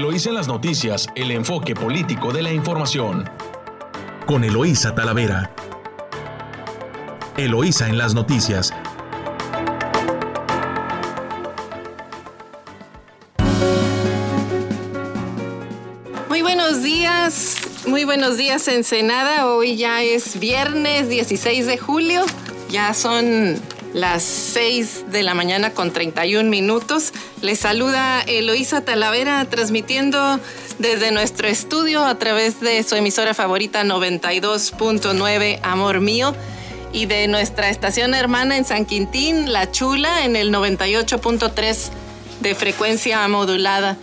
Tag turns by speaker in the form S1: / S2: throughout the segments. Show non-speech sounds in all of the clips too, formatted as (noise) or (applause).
S1: Eloísa en las noticias, el enfoque político de la información. Con Eloísa Talavera. Eloísa en las noticias.
S2: Muy buenos días, muy buenos días Ensenada. Hoy ya es viernes 16 de julio. Ya son las 6 de la mañana con 31 minutos. Les saluda Eloísa Talavera transmitiendo desde nuestro estudio a través de su emisora favorita 92.9 Amor Mío y de nuestra estación hermana en San Quintín, La Chula, en el 98.3 de frecuencia modulada.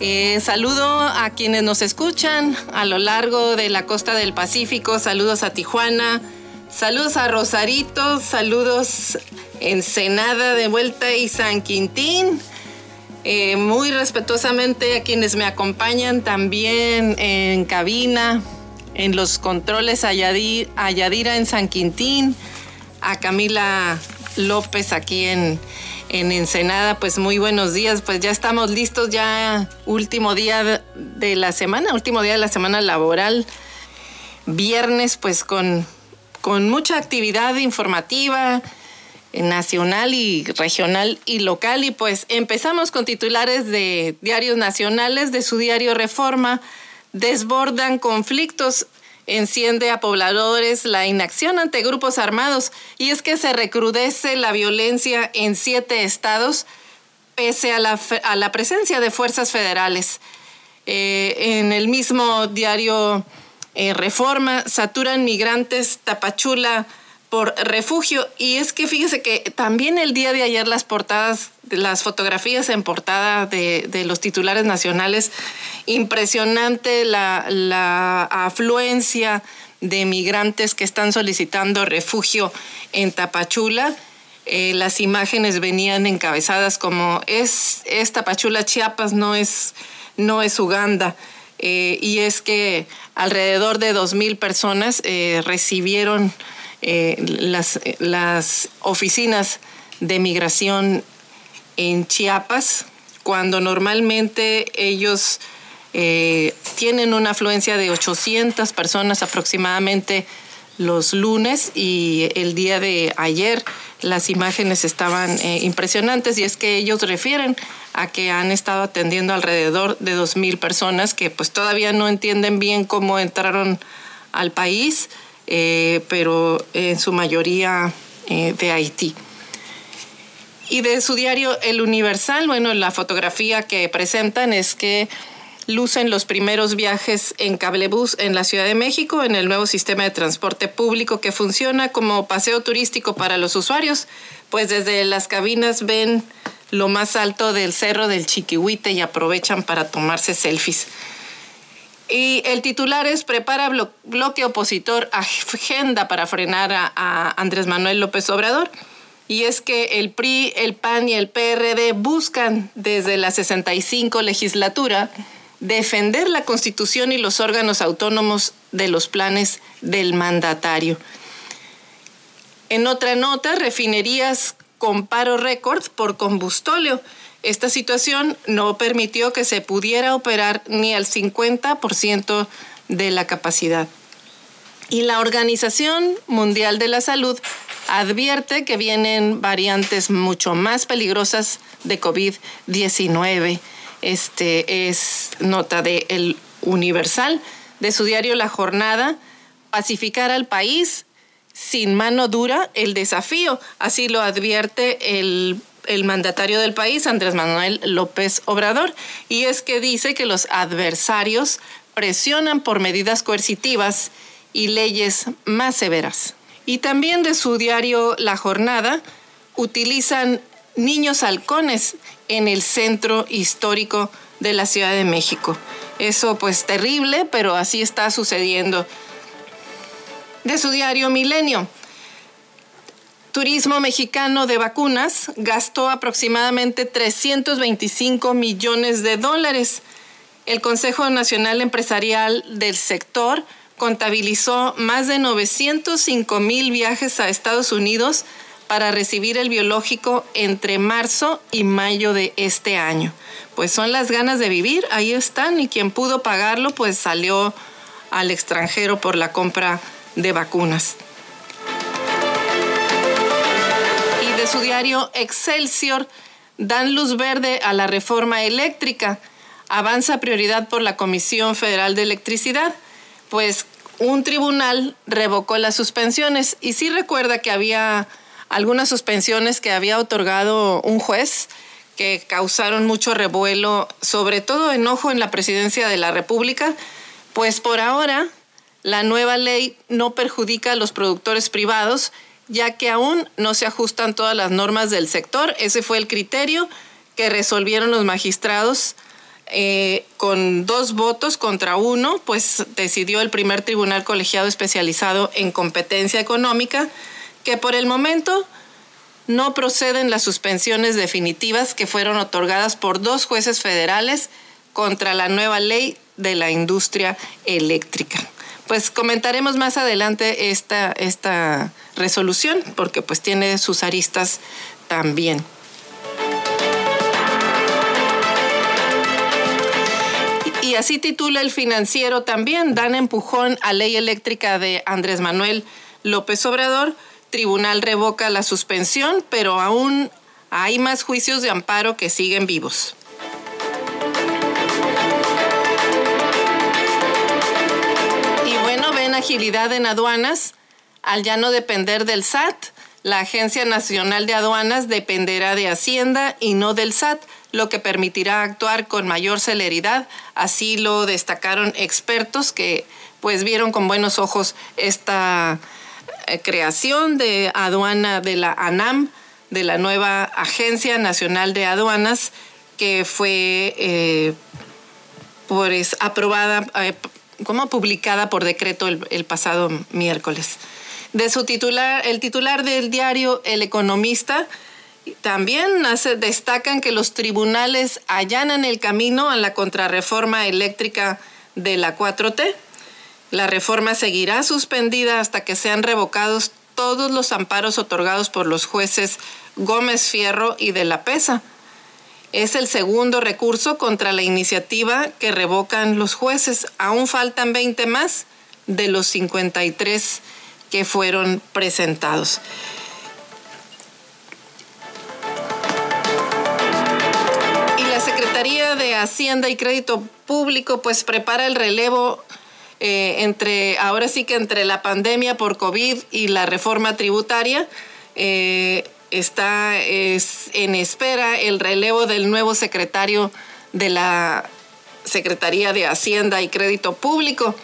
S2: Eh, saludo a quienes nos escuchan a lo largo de la costa del Pacífico. Saludos a Tijuana, Saludos a Rosarito, saludos Ensenada de vuelta y San Quintín. Eh, muy respetuosamente a quienes me acompañan también en cabina, en los controles a, Yadira en San Quintín, a Camila López aquí en, en Ensenada, pues muy buenos días, pues ya estamos listos, ya último día de la semana, último día de la semana laboral, viernes pues con con mucha actividad informativa nacional y regional y local. Y pues empezamos con titulares de diarios nacionales, de su diario Reforma, desbordan conflictos, enciende a pobladores la inacción ante grupos armados y es que se recrudece la violencia en siete estados pese a la, a la presencia de fuerzas federales. Eh, en el mismo diario eh, reforma, saturan migrantes, Tapachula por refugio. Y es que fíjese que también el día de ayer las portadas, las fotografías en portada de, los titulares nacionales, impresionante la, afluencia de migrantes que están solicitando refugio en Tapachula. Eh, las imágenes venían encabezadas como es, es Tapachula, Chiapas, no es, no es Uganda. Eh, y es que alrededor de 2.000 personas eh, recibieron eh, las, las oficinas de migración en Chiapas, cuando normalmente ellos tienen una afluencia de 800 personas aproximadamente los lunes y el día de ayer las imágenes estaban eh, impresionantes y es que ellos refieren a que han estado atendiendo alrededor de 2.000 personas que pues todavía no entienden bien cómo entraron al país, eh, pero en su mayoría eh, de Haití. Y de su diario El Universal, bueno, la fotografía que presentan es que lucen los primeros viajes en cablebús en la Ciudad de México en el nuevo sistema de transporte público que funciona como paseo turístico para los usuarios, pues desde las cabinas ven lo más alto del cerro del Chiquihuite y aprovechan para tomarse selfies. Y el titular es prepara bloque opositor agenda para frenar a, Andrés Manuel López Obrador. Y es que el PRI, el PAN y el PRD buscan desde la 65 legislatura defender la Constitución y los órganos autónomos de los planes del mandatario. En otra nota, refinerías con paro récord por combustóleo. Esta situación no permitió que se pudiera operar ni al 50% de la capacidad. Y la Organización Mundial de la Salud advierte que vienen variantes mucho más peligrosas de COVID-19 este es nota de El Universal, de su diario La Jornada, pacificar al país sin mano dura el desafío, así lo advierte el, el mandatario del país, Andrés Manuel López Obrador, y es que dice que los adversarios presionan por medidas coercitivas y leyes más severas. Y también de su diario La Jornada, utilizan niños halcones en el centro histórico de la Ciudad de México. Eso pues terrible, pero así está sucediendo. De su diario Milenio. Turismo mexicano de vacunas gastó aproximadamente 325 millones de dólares. El Consejo Nacional Empresarial del sector contabilizó más de 905 mil viajes a Estados Unidos para recibir el biológico entre marzo y mayo de este año. Pues son las ganas de vivir, ahí están, y quien pudo pagarlo, pues salió al extranjero por la compra de vacunas. Y de su diario Excelsior dan luz verde a la reforma eléctrica. Avanza prioridad por la Comisión Federal de Electricidad, pues un tribunal revocó las suspensiones y sí recuerda que había algunas suspensiones que había otorgado un juez que causaron mucho revuelo, sobre todo enojo en la presidencia de la República, pues por ahora la nueva ley no perjudica a los productores privados, ya que aún no se ajustan todas las normas del sector. Ese fue el criterio que resolvieron los magistrados eh, con dos votos contra uno, pues decidió el primer tribunal colegiado especializado en competencia económica que por el momento no proceden las suspensiones definitivas que fueron otorgadas por dos jueces federales contra la nueva ley de la industria eléctrica. Pues comentaremos más adelante esta, esta resolución porque pues tiene sus aristas también. Y así titula el financiero también, dan empujón a ley eléctrica de Andrés Manuel López Obrador tribunal revoca la suspensión, pero aún hay más juicios de amparo que siguen vivos. Y bueno, ven agilidad en aduanas. Al ya no depender del SAT, la Agencia Nacional de Aduanas dependerá de Hacienda y no del SAT, lo que permitirá actuar con mayor celeridad. Así lo destacaron expertos que pues vieron con buenos ojos esta creación de aduana de la ANAM, de la nueva Agencia Nacional de Aduanas, que fue eh, aprobada, eh, como publicada por decreto el, pasado miércoles. De su titular, el titular del diario El Economista, también destacan que los tribunales allanan el camino a la contrarreforma eléctrica de la 4T. La reforma seguirá suspendida hasta que sean revocados todos los amparos otorgados por los jueces Gómez Fierro y de la Pesa. Es el segundo recurso contra la iniciativa que revocan los jueces. Aún faltan 20 más de los 53 que fueron presentados. Y la Secretaría de Hacienda y Crédito Público pues prepara el relevo eh, entre, ahora sí que entre la pandemia por COVID y la reforma tributaria, eh, está en espera el relevo del nuevo secretario de la Secretaría de Hacienda y Crédito Público.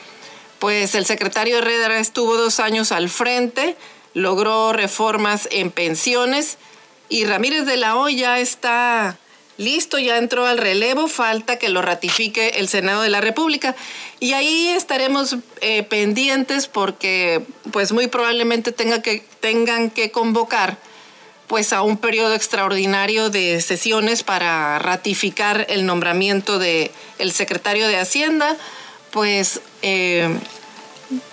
S2: Pues el secretario Herrera estuvo dos años al frente, logró reformas en pensiones y Ramírez de la Hoya está listo, ya entró al relevo, falta que lo ratifique el Senado de la República. Y ahí estaremos eh, pendientes porque pues muy probablemente tengan que convocar pues a un periodo extraordinario de sesiones para ratificar el nombramiento de el secretario de Hacienda, pues eh,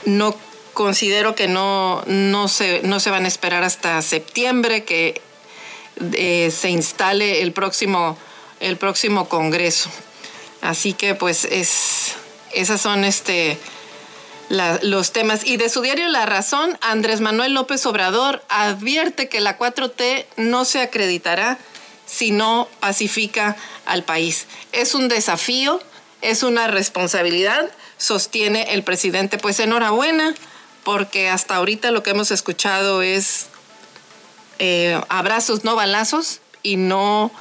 S2: no considero que no, no, se, no se van a esperar hasta septiembre, que eh, se instale el próximo, el próximo Congreso. Así que pues es, esas son este, los temas. Y de su diario La Razón, Andrés Manuel López Obrador advierte que la 4T no se acreditará si no pacifica al país. Es un desafío, es una responsabilidad, sostiene el presidente. Pues enhorabuena, porque hasta ahorita lo que hemos escuchado es eh, abrazos, no balazos, y no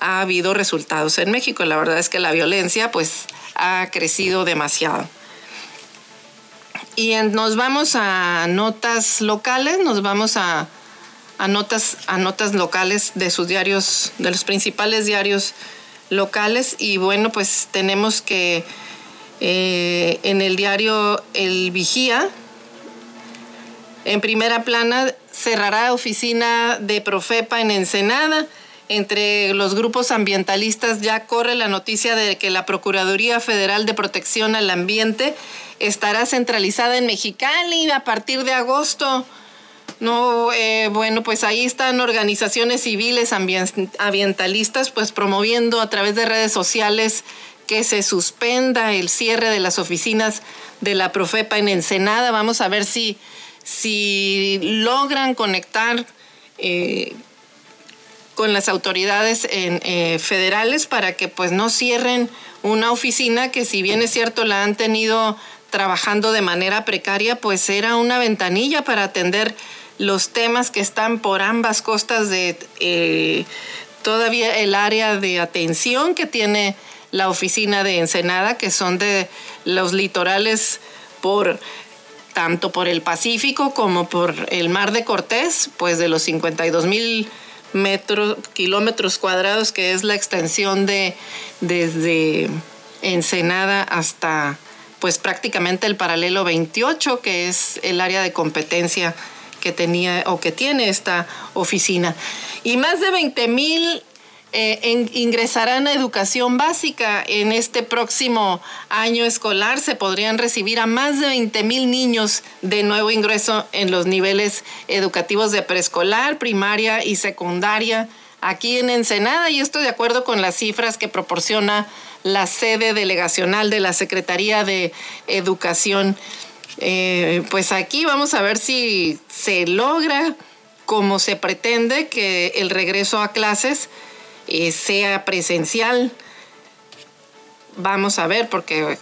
S2: ha habido resultados en México. La verdad es que la violencia pues ha crecido demasiado. Y nos vamos a notas locales, nos vamos a, notas, a notas locales de sus diarios, de los principales diarios locales. Y bueno, pues tenemos que eh, en el diario El Vigía, en primera plana, cerrará oficina de Profepa en Ensenada. Entre los grupos ambientalistas ya corre la noticia de que la Procuraduría Federal de Protección al Ambiente estará centralizada en Mexicali a partir de agosto. No, eh, bueno, pues ahí están organizaciones civiles ambientalistas, pues promoviendo a través de redes sociales que se suspenda el cierre de las oficinas de la Profepa en Ensenada. Vamos a ver si, si logran conectar eh, con las autoridades eh, federales para que pues no cierren una oficina que si bien es cierto la han tenido trabajando de manera precaria, pues era una ventanilla para atender los temas que están por ambas costas de eh, todavía el área de atención que tiene la oficina de Ensenada, que son de los litorales por tanto por el Pacífico como por el Mar de Cortés, pues de los 52 mil metros, kilómetros cuadrados, que es la extensión de desde Ensenada hasta pues prácticamente el paralelo 28, que es el área de competencia que tenía o que tiene esta oficina. Y más de 20 mil eh, ingresarán a educación básica en este próximo año escolar. Se podrían recibir a más de 20 mil niños de nuevo ingreso en los niveles educativos de preescolar, primaria y secundaria aquí en Ensenada. Y esto de acuerdo con las cifras que proporciona la sede delegacional de la Secretaría de Educación. Eh, pues aquí vamos a ver si se logra como se pretende que el regreso a clases eh, sea presencial. Vamos a ver, porque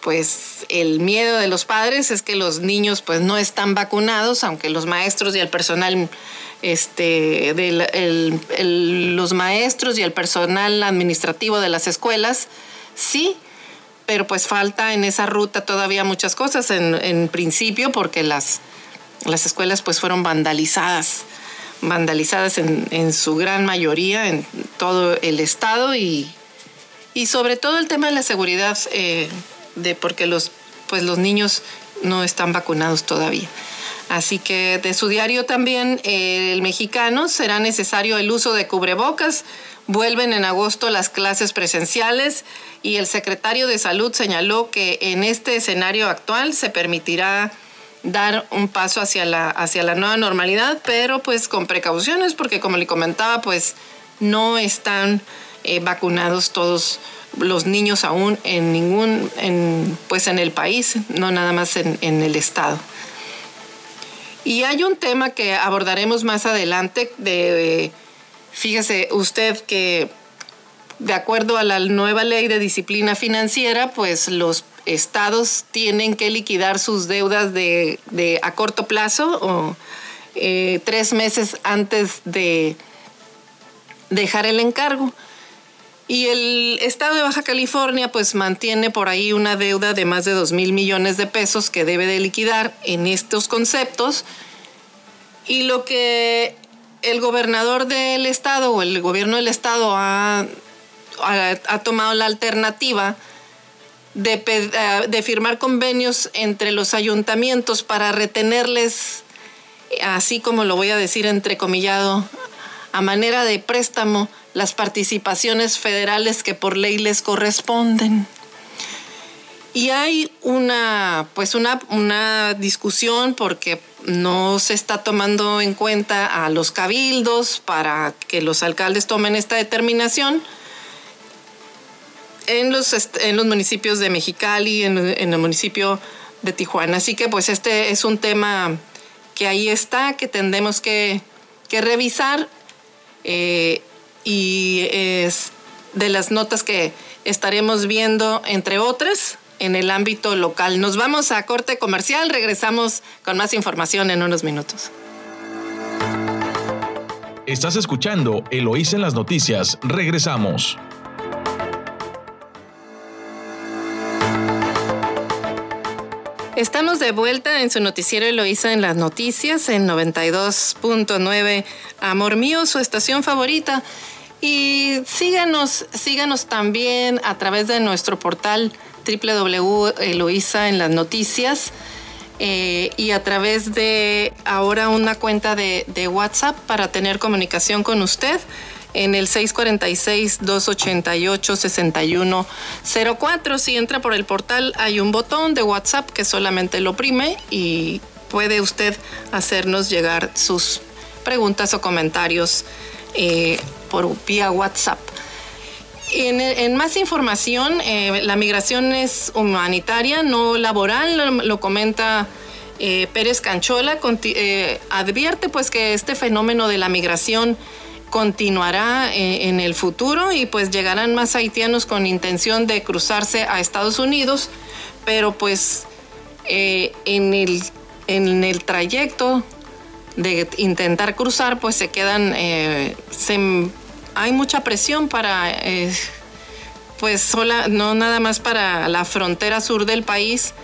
S2: pues el miedo de los padres es que los niños pues no están vacunados, aunque los maestros y el personal, este, los maestros y el personal administrativo de las escuelas, sí, pero pues falta en esa ruta todavía muchas cosas, en, principio porque las, las escuelas pues fueron vandalizadas vandalizadas en, su gran mayoría en todo el estado y, y sobre todo el tema de la seguridad, eh, de porque los, pues los niños no están vacunados todavía. Así que de su diario también, eh, el mexicano, será necesario el uso de cubrebocas. Vuelven en agosto las clases presenciales y el secretario de Salud señaló que en este escenario actual se permitirá dar un paso hacia la, hacia la nueva normalidad, pero pues con precauciones, porque como le comentaba, pues no están eh, vacunados todos los niños aún en ningún, en, pues en el país, no nada más en, en el estado. Y hay un tema que abordaremos más adelante de, fíjese usted que de acuerdo a la nueva ley de disciplina financiera, pues los estados tienen que liquidar sus deudas de, a corto plazo o eh, tres meses antes de dejar el encargo. Y el estado de Baja California pues mantiene por ahí una deuda de más de 2 mil millones de pesos que debe de liquidar en estos conceptos. Y lo que el gobernador del estado o el gobierno del estado ha, ha tomado la alternativa eh, de, firmar convenios entre los ayuntamientos para retenerles, así como lo voy a decir entrecomillado, a manera de préstamo las participaciones federales que por ley les corresponden. Y hay una, pues una, una discusión porque no se está tomando en cuenta a los cabildos para que los alcaldes tomen esta determinación en los, en los municipios de Mexicali, en, el municipio de Tijuana. Así que pues este es un tema que ahí está, que tendremos que, revisar eh, y es de las notas que estaremos viendo, entre otras, en el ámbito local. Nos vamos a corte comercial, regresamos con más información en unos minutos.
S1: Estás escuchando Eloís en las noticias. Regresamos.
S2: Estamos de vuelta en su noticiero Eloísa en las noticias en 92.9 Amor Mío, su estación favorita. Y síganos, síganos también a través de nuestro portal www.eloisa en las noticias eh, y a través de ahora una cuenta de WhatsApp para tener comunicación con usted en el 646-288-6104. Si entra por el portal hay un botón de WhatsApp que solamente lo oprime y puede usted hacernos llegar sus preguntas o comentarios eh, por vía WhatsApp. En, más información, eh, la migración es humanitaria, no laboral, lo, comenta eh, Pérez Canchola, advierte pues que este fenómeno de la migración continuará en el futuro y pues llegarán más haitianos con intención de cruzarse a Estados Unidos, pero pues en, el, en el trayecto de intentar cruzar, pues se quedan, eh, hay mucha presión para, eh, pues sola, no nada más para la frontera sur del país,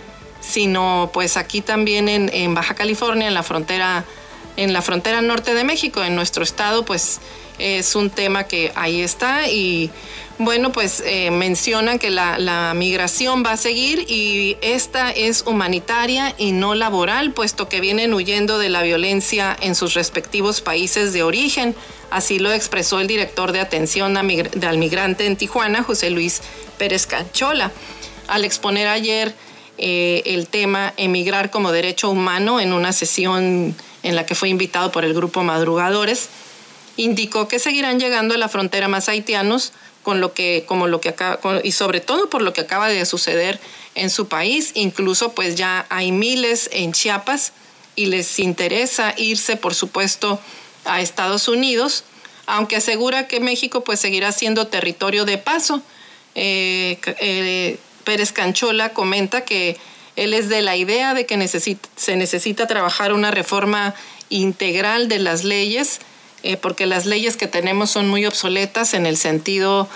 S2: sino pues aquí también en, en, Baja California, en la frontera, en la frontera norte de México, en nuestro estado, pues es un tema que ahí está y bueno, pues eh, mencionan que la, migración va a seguir y esta es humanitaria y no laboral, puesto que vienen huyendo de la violencia en sus respectivos países de origen. Así lo expresó el director de atención al migrante en Tijuana, José Luis Pérez Canchola, al exponer ayer eh, el tema emigrar como derecho humano en una sesión en la que fue invitado por el grupo Madrugadores. Indicó que seguirán llegando a la frontera más haitianos con lo que, como lo que acaba, y sobre todo por lo que acaba de suceder en su país. Incluso pues ya hay miles en Chiapas y les interesa irse, por supuesto, a Estados Unidos, aunque asegura que México pues seguirá siendo territorio de paso. Eh, eh, Pérez Canchola comenta que él es de la idea de que se necesita trabajar una reforma integral de las leyes eh, porque las leyes que tenemos son muy obsoletas en el sentido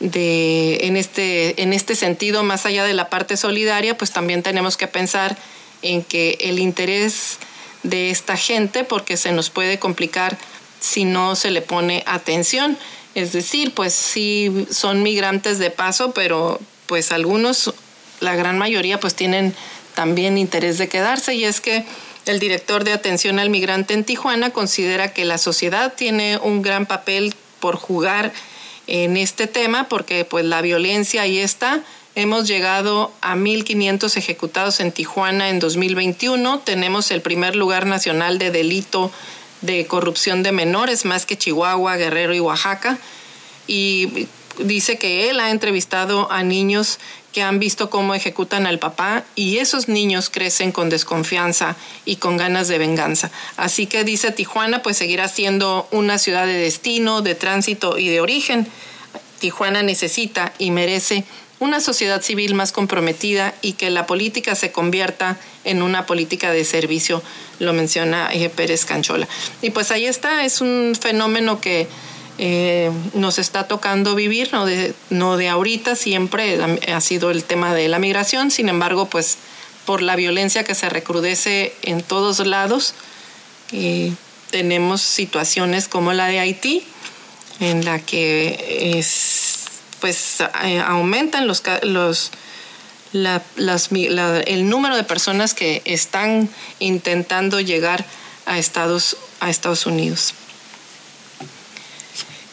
S2: de, en este, en este sentido, más allá de la parte solidaria, pues también tenemos que pensar en que el interés de esta gente, porque se nos puede complicar si no se le pone atención. Es decir, pues sí son migrantes de paso, pero pues algunos, la gran mayoría, pues tienen también interés de quedarse y es que el director de atención al migrante en Tijuana considera que la sociedad tiene un gran papel por jugar en este tema porque pues la violencia ahí está. Hemos llegado a 1.500 ejecutados en Tijuana en 2021. Tenemos el primer lugar nacional de delito de corrupción de menores, más que Chihuahua, Guerrero y Oaxaca. Y dice que él ha entrevistado a niños que han visto cómo ejecutan al papá y esos niños crecen con desconfianza y con ganas de venganza. Así que dice Tijuana, pues seguirá siendo una ciudad de destino, de tránsito y de origen. Tijuana necesita y merece una sociedad civil más comprometida y que la política se convierta en una política de servicio, lo menciona Pérez Canchola. Y pues ahí está, es un fenómeno que eh, nos está tocando vivir, no de, no de ahorita, siempre ha sido el tema de la migración, sin embargo, pues por la violencia que se recrudece en todos lados, eh, tenemos situaciones como la de Haití, en la que es, pues eh, aumentan los, los el número de personas que están intentando llegar a Estados, a Estados Unidos.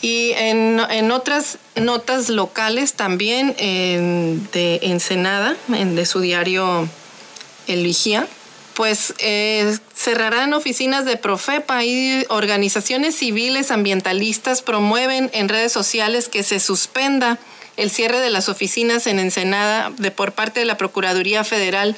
S2: Y en, otras notas locales también de Ensenada, en, de su diario El Vigía, pues eh, cerrarán oficinas de Profepa. Y organizaciones civiles ambientalistas promueven en redes sociales que se suspenda el cierre de las oficinas en Ensenada de, por parte de la Procuraduría Federal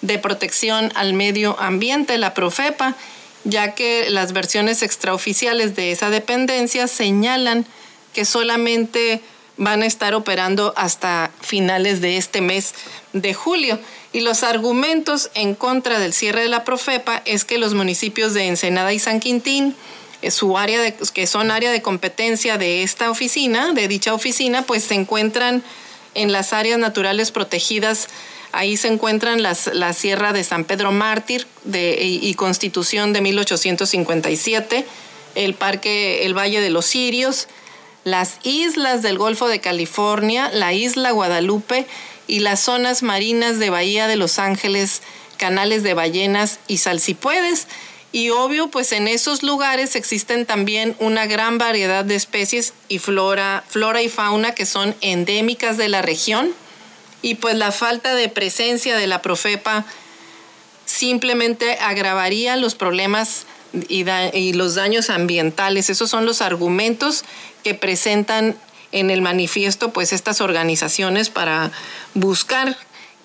S2: de Protección al Medio Ambiente, la Profepa, ya que las versiones extraoficiales de esa dependencia señalan que solamente van a estar operando hasta finales de este mes de julio. Y los argumentos en contra del cierre de la Profepa es que los municipios de Ensenada y San Quintín, eh, su área que son área de competencia de esta oficina, de dicha oficina, pues se encuentran en las áreas naturales protegidas Ahí se encuentran las, la Sierra de San Pedro Mártir de, y, Constitución de 1857, el Parque, el Valle de los Sirios, las islas del Golfo de California, la isla Guadalupe y las zonas marinas de Bahía de Los Ángeles, canales de ballenas y salsipuedes. Y obvio, pues en esos lugares existen también una gran variedad de especies y flora, flora y fauna que son endémicas de la región y pues la falta de presencia de la Profepa simplemente agravaría los problemas y, los daños ambientales. Esos son los argumentos que presentan en el manifiesto pues estas organizaciones para buscar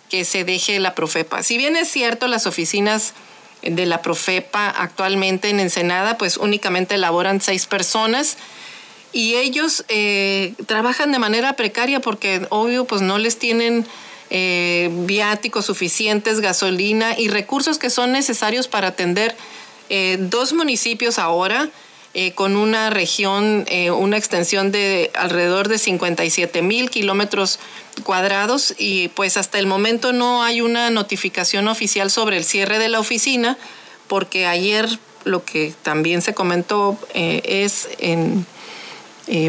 S2: que se deje la Profepa. Si bien es cierto, las oficinas de la Profepa actualmente en Ensenada pues únicamente elaboran seis personas y ellos eh, trabajan de manera precaria porque obvio pues no les tienen eh, viáticos suficientes, gasolina y recursos que son necesarios para atender eh, dos municipios ahora eh, con una región, una extensión de alrededor de 57 mil kilómetros cuadrados y pues hasta el momento no hay una notificación oficial sobre el cierre de la oficina porque ayer lo que también se comentó es en,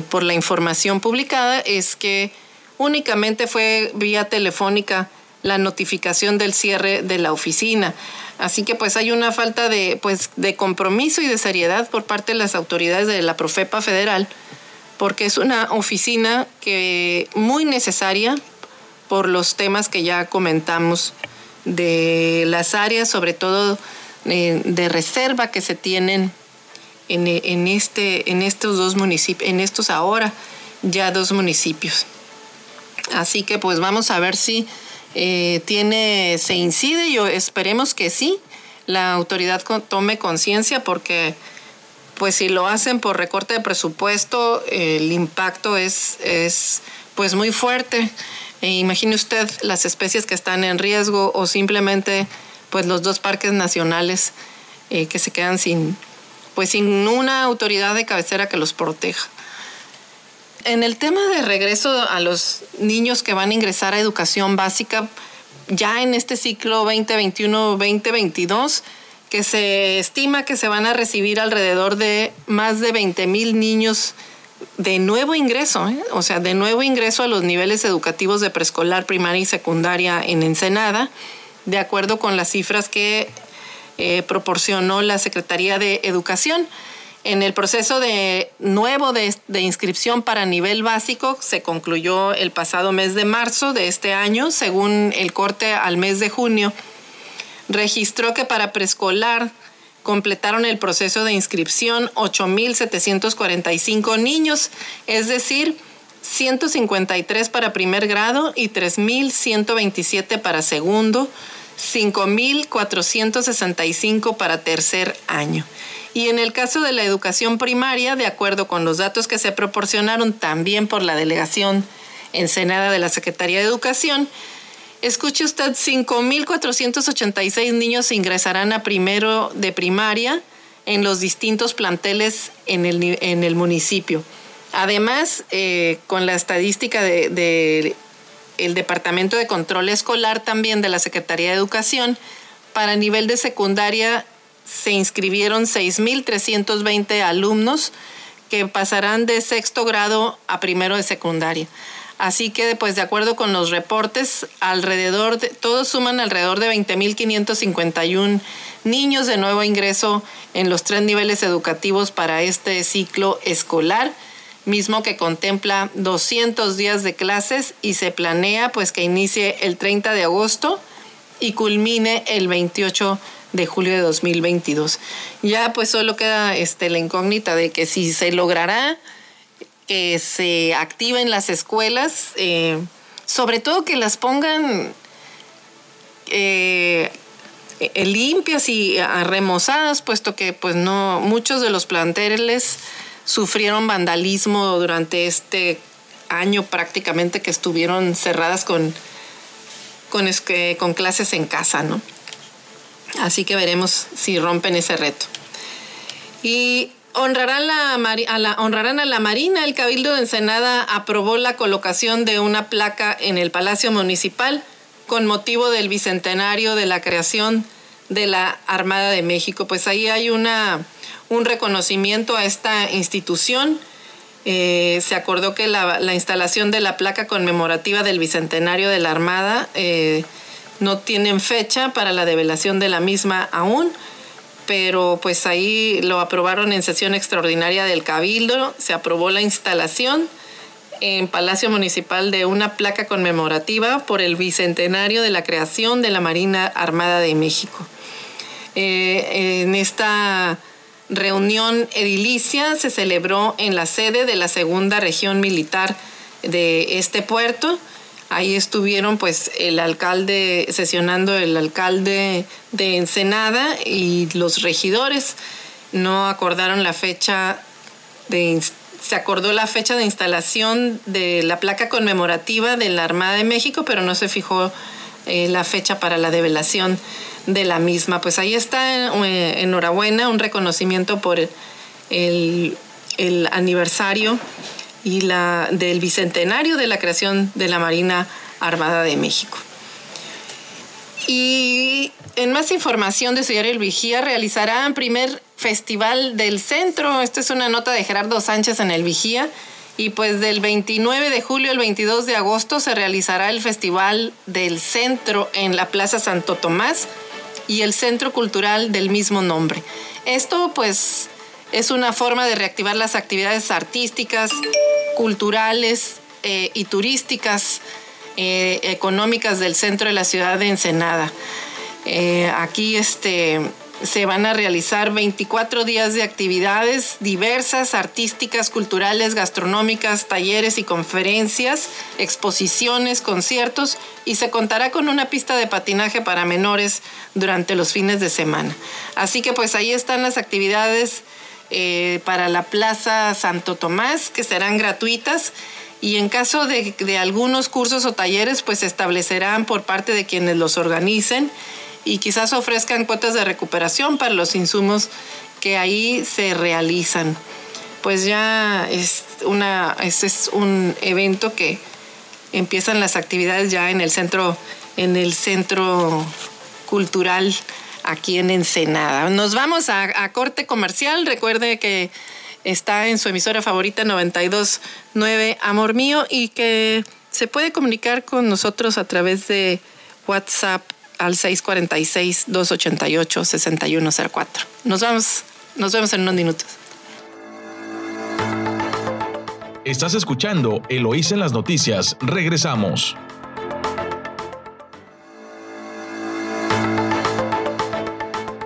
S2: por la información publicada es que únicamente fue vía telefónica la notificación del cierre de la oficina. Así que pues hay una falta de, pues, de compromiso y de seriedad por parte de las autoridades de la Profepa Federal, porque es una oficina que muy necesaria por los temas que ya comentamos de las áreas, sobre todo eh, de reserva que se tienen en, en, este, en estos dos municipios, en estos ahora ya dos municipios. Así que pues vamos a ver si eh, tiene, se incide, yo esperemos que sí, la autoridad tome conciencia porque pues si lo hacen por recorte de presupuesto, el impacto es, es pues muy fuerte. E imagine usted las especies que están en riesgo o simplemente pues los dos parques nacionales eh, que se quedan sin pues sin una autoridad de cabecera que los proteja. En el tema de regreso a los niños que van a ingresar a educación básica, ya en este ciclo 2021-2022, que se estima que se van a recibir alrededor de más de 20 mil niños de nuevo ingreso, ¿eh? o sea, de nuevo ingreso a los niveles educativos de preescolar, primaria y secundaria en Ensenada, de acuerdo con las cifras que eh, proporcionó la Secretaría de Educación. En el proceso de nuevo de, inscripción para nivel básico se concluyó el pasado mes de marzo de este año, según el corte al mes de junio. Registró que para preescolar completaron el proceso de inscripción 8.745 niños, es decir, 153 para primer grado y 3.127 para segundo, 5.465 para tercer año. Y en el caso de la educación primaria, de acuerdo con los datos que se proporcionaron también por la delegación ensenada de la Secretaría de Educación, escuche usted, 5.486 niños ingresarán a primero de primaria en los distintos planteles en el, en el municipio. Además, eh, con la estadística de, el Departamento de Control Escolar también de la Secretaría de Educación, para nivel de secundaria se inscribieron 6.320 alumnos que pasarán de sexto grado a primero de secundaria. Así que, pues, de acuerdo con los reportes, alrededor de, todos suman alrededor de 20.551 niños de nuevo ingreso en los tres niveles educativos para este ciclo escolar, mismo que contempla 200 días de clases y se planea, pues, que inicie el 30 de agosto y culmine el 28 de julio de 2022. Ya pues solo queda este, la incógnita de que si se logrará que se activen las escuelas, eh, sobre todo que las pongan eh, limpias y remozadas, puesto que pues no, muchos de los planteles sufrieron vandalismo durante este año prácticamente que estuvieron cerradas con, con, con clases en casa, ¿no? Así que veremos si rompen ese reto. Y honrarán, la, a la, honrarán a la Marina. El Cabildo de Ensenada aprobó la colocación de una placa en el Palacio Municipal con motivo del bicentenario de la creación de la Armada de México. Pues ahí hay una, un reconocimiento a esta institución. Eh, se acordó que la, instalación de la placa conmemorativa del bicentenario de la Armada eh, no tienen fecha para la develación de la misma aún, pero pues ahí lo aprobaron en sesión extraordinaria del Cabildo, se aprobó la instalación en Palacio Municipal de una placa conmemorativa por el bicentenario de la creación de la Marina Armada de México. Eh, en esta reunión edilicia se celebró en la sede de la segunda región militar de este puerto. Ahí estuvieron pues el alcalde, sesionando el alcalde de Ensenada y los regidores. No acordaron la fecha de se acordó la fecha de instalación de la placa conmemorativa de la Armada de México, pero no se fijó eh, la fecha para la develación de la misma. Pues ahí está, eh, enhorabuena, un reconocimiento por el, aniversario y la, del bicentenario de la creación de la Marina Armada de México. Y en más información de su El Vigía, realizará el primer festival del centro. Esta es una nota de Gerardo Sánchez en el Vigía. Y pues del 29 de julio al 22 de agosto se realizará el Festival del Centro en la Plaza Santo Tomás y el Centro Cultural del mismo nombre. Esto pues es una forma de reactivar las actividades artísticas, culturales eh, y turísticas eh, económicas del centro de la ciudad de Ensenada. Eh, aquí este, se van a realizar 24 días de actividades diversas, artísticas, culturales, gastronómicas, talleres y conferencias, exposiciones, conciertos y se contará con una pista de patinaje para menores durante los fines de semana. Así que pues ahí están las actividades eh, para la Plaza Santo Tomás que serán gratuitas y en caso de, de algunos cursos o talleres pues se establecerán por parte de quienes los organicen y quizás ofrezcan cuotas de recuperación para los insumos que ahí se realizan. Pues ya es una, ese es un evento que empiezan las actividades ya en el centro, en el centro cultural aquí en Ensenada. Nos vamos a, a corte comercial. Recuerde que está en su emisora favorita 929 Amor Mío y que se puede comunicar con nosotros a través de WhatsApp al 646-288-6104. Nos vamos, nos vemos en unos minutos.
S1: Estás escuchando Eloísa en las noticias. Regresamos.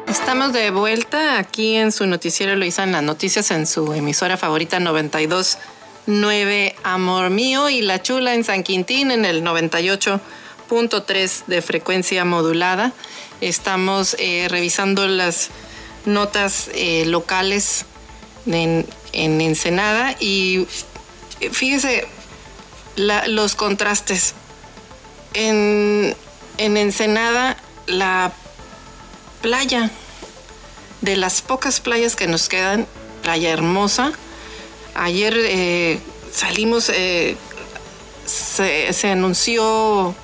S2: Estamos de vuelta aquí en su noticiero Eloísa en las noticias en su emisora favorita 92.9 Amor Mío y La Chula en San Quintín en el 98 3 de frecuencia modulada. Estamos eh, revisando las notas eh, locales en, Ensenada y eh, fíjese los contrastes. En, Ensenada, la playa, de las pocas playas que nos quedan, playa hermosa. Ayer salimos, se anunció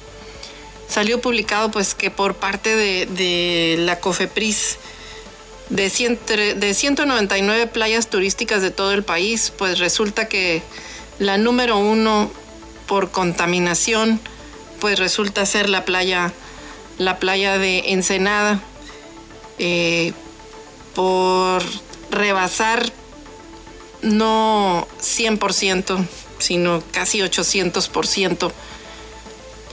S2: salió publicado pues que por parte de, la COFEPRIS de, de 199 playas turísticas de todo el país, pues resulta que la número uno por contaminación, pues resulta ser la playa, la playa de Ensenada, eh, por rebasar no 100%, sino casi 800%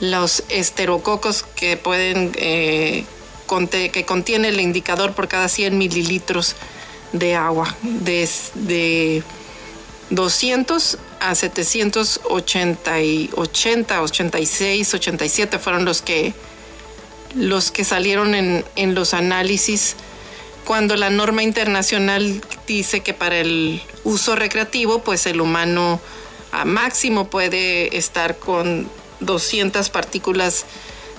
S2: los esterococos que pueden eh, que contiene el indicador por cada 100 mililitros de agua de, de 200 a 780 80, 86 87 fueron los que los que salieron en, en los análisis cuando la norma internacional dice que para el uso recreativo pues el humano a máximo puede estar con 200 partículas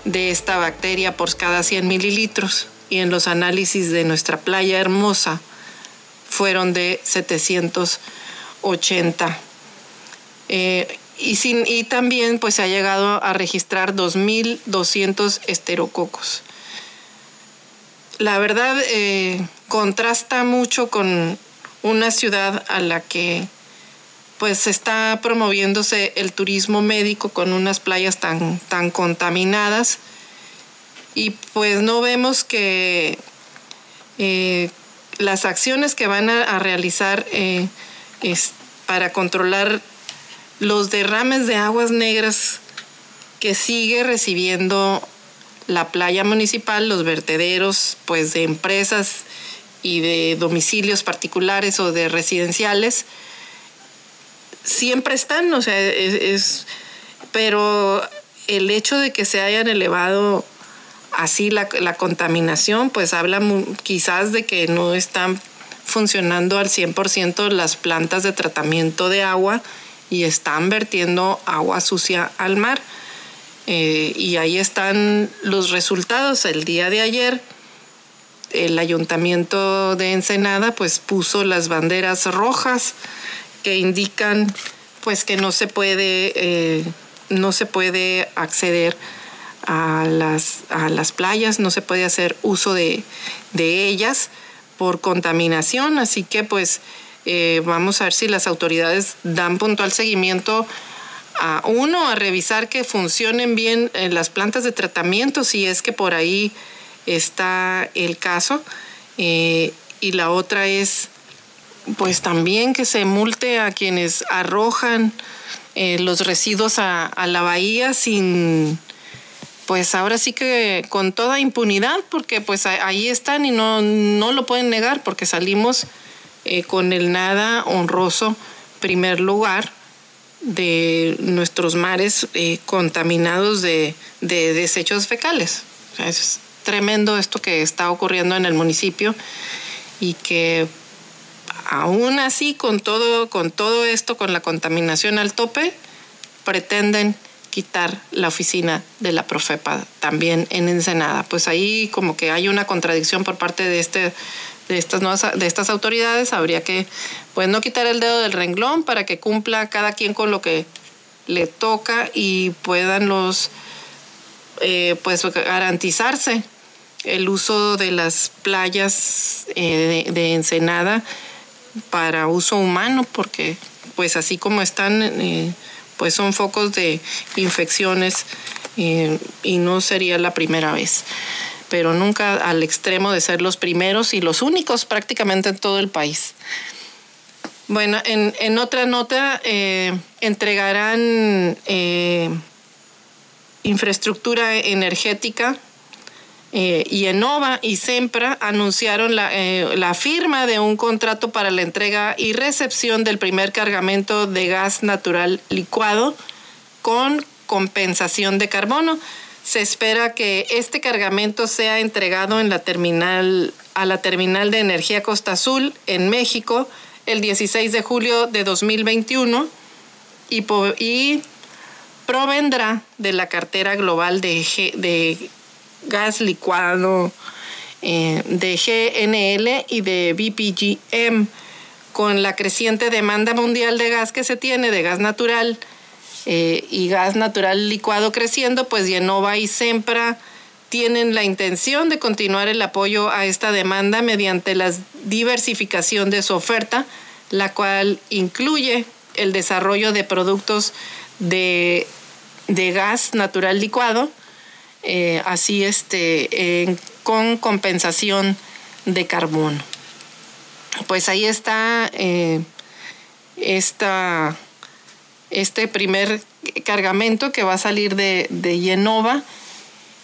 S2: de esta bacteria por cada 100 mililitros y en los análisis de nuestra playa hermosa fueron de 780. Eh, y, también pues se ha llegado a registrar 2.200 esterococos. La verdad eh, contrasta mucho con una ciudad a la que pues está promoviéndose el turismo médico con unas playas tan, tan contaminadas. Y pues no vemos que eh, las acciones que van a, realizar eh, es para controlar los derrames de aguas negras que sigue recibiendo la playa municipal, los vertederos pues de empresas y de domicilios particulares o de residenciales siempre están, o sea, es, pero el hecho de que se hayan elevado así la, la contaminación, pues habla quizás de que no están funcionando al 100% las plantas de tratamiento de agua y están vertiendo agua sucia al mar. Eh, y ahí están los resultados. El día de ayer, el ayuntamiento de Ensenada pues puso las banderas rojas que indican pues que no se puede, eh, no se puede acceder a las, a las playas, no se puede hacer uso de, de ellas por contaminación. Así que pues eh, vamos a ver si las autoridades dan puntual seguimiento a uno, a revisar que funcionen bien eh, las plantas de tratamiento, si es que por ahí está el caso. Y la otra es, pues también que se multe a quienes arrojan los residuos a, la bahía sin, pues ahora sí que con toda impunidad, porque pues ahí están y no, no lo pueden negar, porque salimos eh, con el nada honroso primer lugar de nuestros mares eh, contaminados de, desechos fecales. es tremendo esto que está ocurriendo en el municipio y que aún así con todo, con todo esto, con la contaminación al tope, pretenden quitar la oficina de la Profepa también en Ensenada. Pues ahí como que hay una contradicción por parte de este de estas, de estas autoridades, habría que pues no quitar el dedo del renglón para que cumpla cada quien con lo que le toca y puedan los eh, pues garantizarse el uso de las playas eh, de, Ensenada para uso humano porque pues así como están eh, pues son focos de infecciones y no sería la primera vez pero nunca al extremo de ser los primeros y los únicos prácticamente en todo el país. Bueno, en, otra nota eh, entregarán eh, infraestructura energética eh, y Enova y Sempra anunciaron la, la, firma de un contrato para la entrega y recepción del primer cargamento de gas natural licuado con compensación de carbono. Se espera que este cargamento sea entregado en la terminal, a la terminal de energía Costa Azul en México el 16 de julio de 2021 y, y provendrá de la cartera global de, de gas licuado eh, de GNL y de BPGM. Con la creciente demanda mundial de gas que se tiene, de gas natural, eh, y gas natural licuado creciendo, pues Yenova y Sempra tienen la intención de continuar el apoyo a esta demanda mediante la diversificación de su oferta, la cual incluye el desarrollo de productos de, gas natural licuado, eh, así este, con compensación de carbono. Pues ahí está eh, esta este primer cargamento que va a salir de, de Yenova.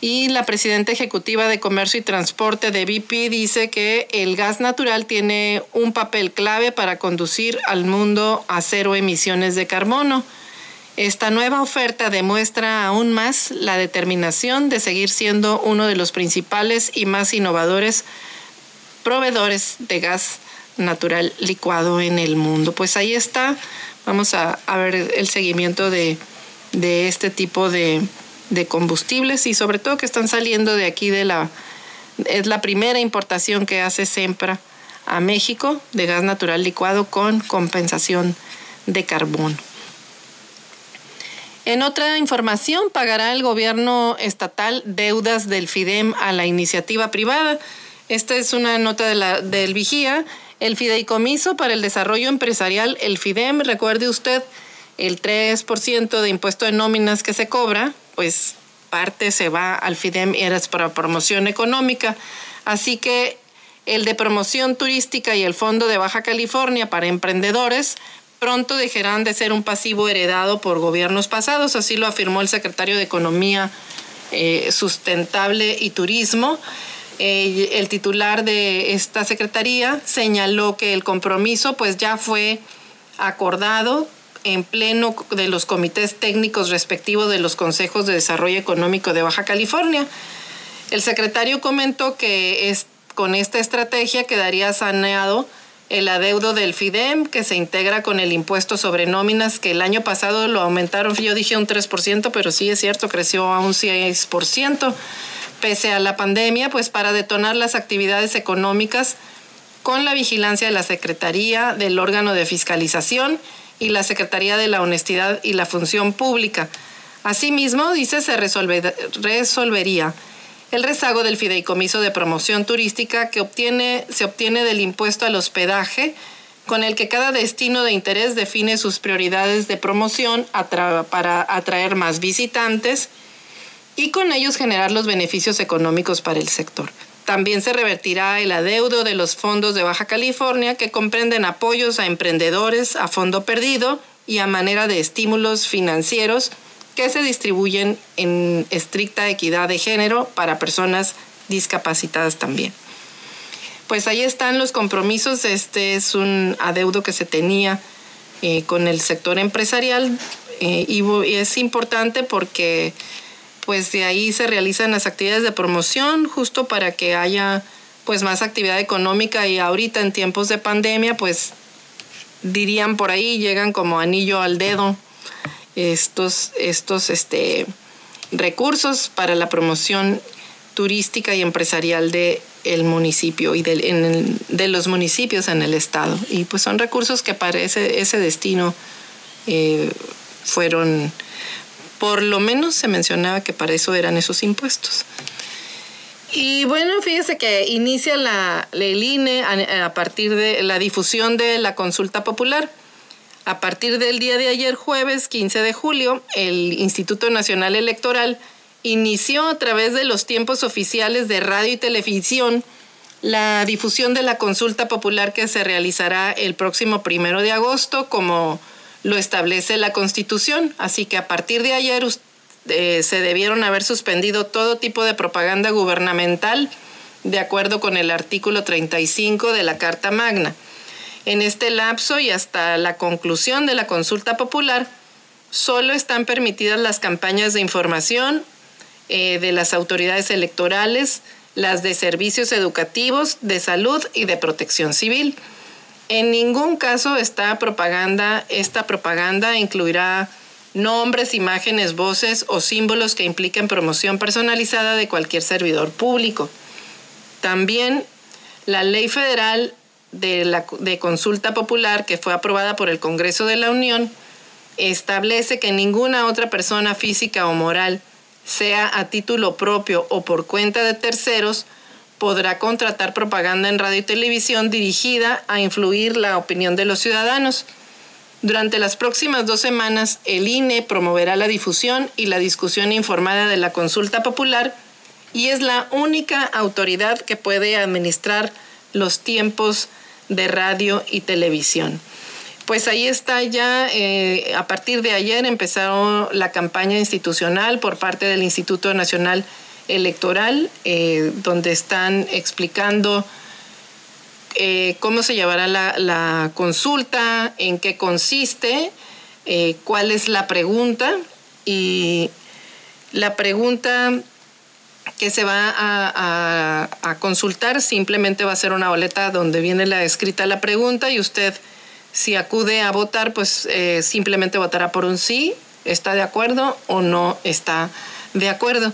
S2: Y la presidenta ejecutiva de Comercio y Transporte de BP dice que el gas natural tiene un papel clave para conducir al mundo a cero emisiones de carbono. Esta nueva oferta demuestra aún más la determinación de seguir siendo uno de los principales y más innovadores proveedores de gas natural licuado en el mundo. Pues ahí está vamos a, ver el seguimiento de, este tipo de, combustibles y sobre todo que están saliendo de aquí de la... Es la primera importación que hace Sempra a México de gas natural licuado con compensación de carbón. En otra información, pagará el gobierno estatal deudas del FIDEM a la iniciativa privada. Esta es una nota de la, del Vigía el fideicomiso para el desarrollo empresarial, el FIDEM, recuerde usted, el 3% de impuesto de nóminas que se cobra, pues parte se va al FIDEM y eres para promoción económica. Así que el de promoción turística y el Fondo de Baja California para emprendedores pronto dejarán de ser un pasivo heredado por gobiernos pasados, así lo afirmó el secretario de Economía eh, Sustentable y Turismo. el titular de esta secretaría señaló que el compromiso pues ya fue acordado en pleno de los comités técnicos respectivos de los consejos de desarrollo económico de Baja California. El secretario comentó que con esta estrategia quedaría saneado el adeudo del FIDEM, que se integra con el impuesto sobre nóminas, que el año pasado lo aumentaron, yo dije un 3%, pero sí es cierto, creció a un 6%, pese a la pandemia, pues para detonar las actividades económicas con la vigilancia de la Secretaría, del órgano de fiscalización y la Secretaría de la Honestidad y la Función Pública. Asimismo, dice, se resolvería el rezago del fideicomiso de promoción turística que se obtiene del impuesto al hospedaje, con el que cada destino de interés define sus prioridades de promoción para atraer más visitantes y con ellos generar los beneficios económicos para el sector. También se revertirá el adeudo de los fondos de Baja California que comprenden apoyos a emprendedores a fondo perdido y a manera de estímulos financieros que se distribuyen en estricta equidad de género para personas discapacitadas también. Pues ahí están los compromisos. Este es un adeudo que se tenía eh, con el sector empresarial eh, y, es importante porque pues de ahí se realizan las actividades de promoción justo para que haya pues más actividad económica y ahorita en tiempos de pandemia pues dirían por ahí llegan como anillo al dedo estos, estos este, recursos para la promoción turística y empresarial de el municipio y de, de, los municipios en el estado. Y pues son recursos que para ese, ese destino eh, fueron, por lo menos se mencionaba que para eso eran esos impuestos. Y bueno, fíjese que inicia la, el INE a partir de la difusión de la consulta popular. A partir del día de ayer, jueves 15 de julio, el Instituto Nacional Electoral inició a través de los tiempos oficiales de radio y televisión la difusión de la consulta popular que se realizará el próximo primero de agosto, como lo establece la Constitución. Así que a partir de ayer eh, se debieron haber suspendido todo tipo de propaganda gubernamental de acuerdo con el artículo 35 de la Carta Magna. En este lapso y hasta la conclusión de la consulta popular, solo están permitidas las campañas de información eh, de las autoridades electorales, las de servicios educativos, de salud y de protección civil. En ningún caso esta propaganda, esta propaganda incluirá nombres, imágenes, voces o símbolos que impliquen promoción personalizada de cualquier servidor público. También la ley federal de, la, de consulta popular que fue aprobada por el Congreso de la Unión establece que ninguna otra persona física o moral, sea a título propio o por cuenta de terceros, podrá contratar propaganda en radio y televisión dirigida a influir la opinión de los ciudadanos. Durante las próximas dos semanas, el INE promoverá la difusión y la discusión informada de la consulta popular y es la única autoridad que puede administrar los tiempos de radio y televisión. Pues ahí está ya, eh, a partir de ayer empezaron la campaña institucional por parte del Instituto Nacional Electoral, eh, donde están explicando eh, cómo se llevará la, consulta, en qué consiste, cuál es la pregunta y la pregunta que se va a, consultar simplemente va a ser una boleta donde viene la escrita la pregunta y usted si acude a votar pues eh, simplemente votará por un sí, está de acuerdo o no está de acuerdo.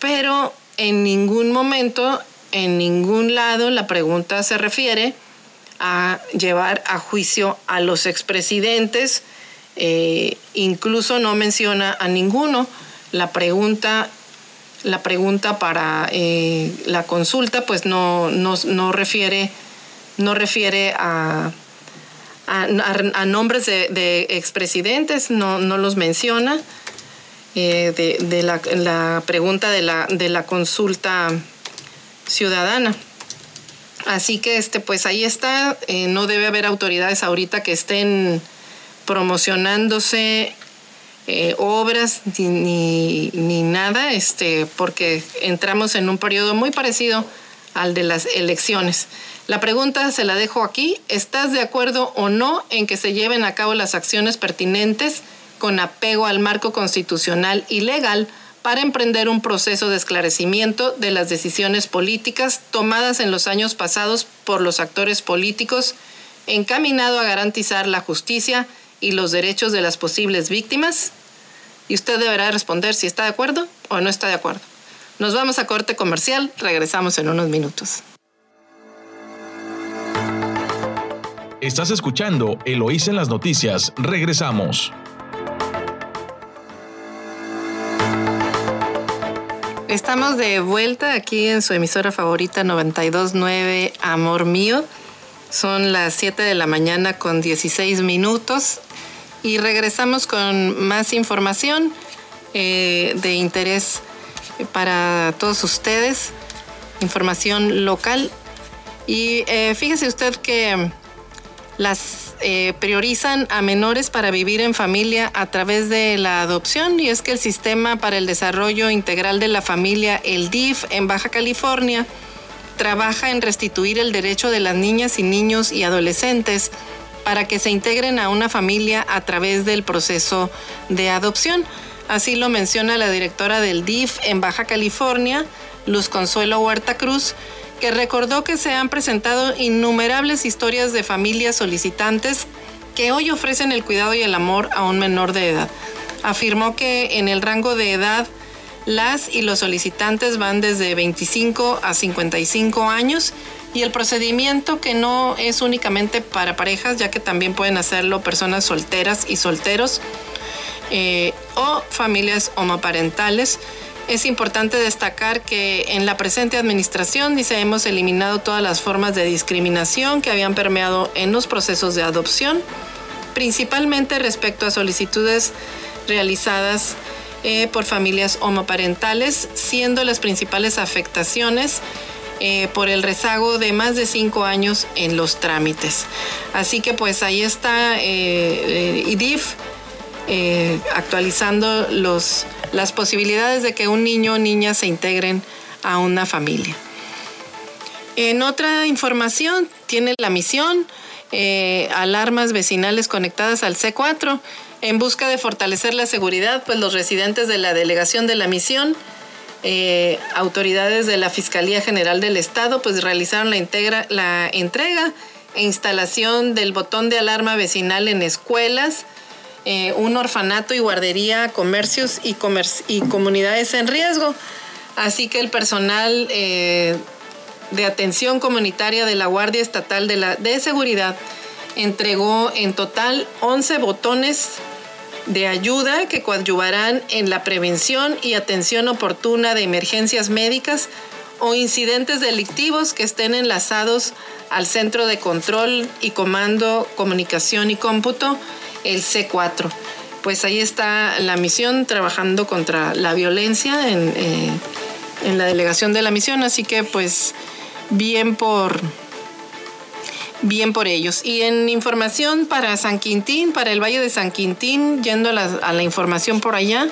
S2: Pero en ningún momento, en ningún lado la pregunta se refiere a llevar a juicio a los expresidentes, eh, incluso no menciona a ninguno. La pregunta la pregunta para eh, la consulta pues no, no, refiere, no refiere a, a, nombres de, expresidentes, no, no, los menciona. Eh, de, la, pregunta de la, de la consulta ciudadana. Así que este, pues ahí está, eh, no debe haber autoridades ahorita que estén promocionándose eh, obras ni, ni, nada, este, porque entramos en un periodo muy parecido al de las elecciones. La pregunta se la dejo aquí. ¿Estás de acuerdo o no en que se lleven a cabo las acciones pertinentes con apego al marco constitucional y legal para emprender un proceso de esclarecimiento de las decisiones políticas tomadas en los años pasados por los actores políticos encaminado a garantizar la justicia y los derechos de las posibles víctimas? Y usted deberá responder si está de acuerdo o no está de acuerdo. Nos vamos a corte comercial, regresamos en unos minutos.
S1: Estás escuchando Eloís en las noticias, regresamos.
S2: Estamos de vuelta aquí en su emisora favorita 929 Amor Mío. Son las 7 de la mañana con 16 minutos y regresamos con más información eh, de interés para todos ustedes, información local. Y eh, fíjese usted que las eh, priorizan a menores para vivir en familia a través de la adopción y es que el Sistema para el Desarrollo Integral de la Familia, el DIF, en Baja California, trabaja en restituir el derecho de las niñas y niños y adolescentes para que se integren a una familia a través del proceso de adopción. Así lo menciona la directora del DIF en Baja California, Luz Consuelo Huerta Cruz, que recordó que se han presentado innumerables historias de familias solicitantes que hoy ofrecen el cuidado y el amor a un menor de edad. Afirmó que en el rango de edad las y los solicitantes van desde 25 a 55 años y el procedimiento que no es únicamente para parejas, ya que también pueden hacerlo personas solteras y solteros eh, o familias homoparentales. Es importante destacar que en la presente administración dice hemos eliminado todas las formas de discriminación que habían permeado en los procesos de adopción, principalmente respecto a solicitudes realizadas eh, por familias homoparentales, siendo las principales afectaciones eh, por el rezago de más de cinco años en los trámites. Así que pues ahí está eh, IDIF actualizando los, las posibilidades de que un niño o niña se integren a una familia. En otra información, tiene la misión alarmas vecinales conectadas al C4 en busca de fortalecer la seguridad, pues los residentes de la delegación de la misión, eh, autoridades de la Fiscalía General del Estado, pues realizaron la, la entrega e instalación del botón de alarma vecinal en escuelas, eh, un orfanato y guardería, comercios y, y, comunidades en riesgo. Así que el personal eh, de atención comunitaria de la Guardia Estatal de, la, de Seguridad entregó en total 11 botones de ayuda que coadyuvarán en la prevención y atención oportuna de emergencias médicas o incidentes delictivos que estén enlazados al Centro de Control y Comando, Comunicación y Cómputo, el C4. Pues ahí está la misión trabajando contra la violencia en, eh, en la delegación de la misión, así que pues bien por, bien por ellos. Y en información para San Quintín, para el Valle de San Quintín, yendo a la, información por allá,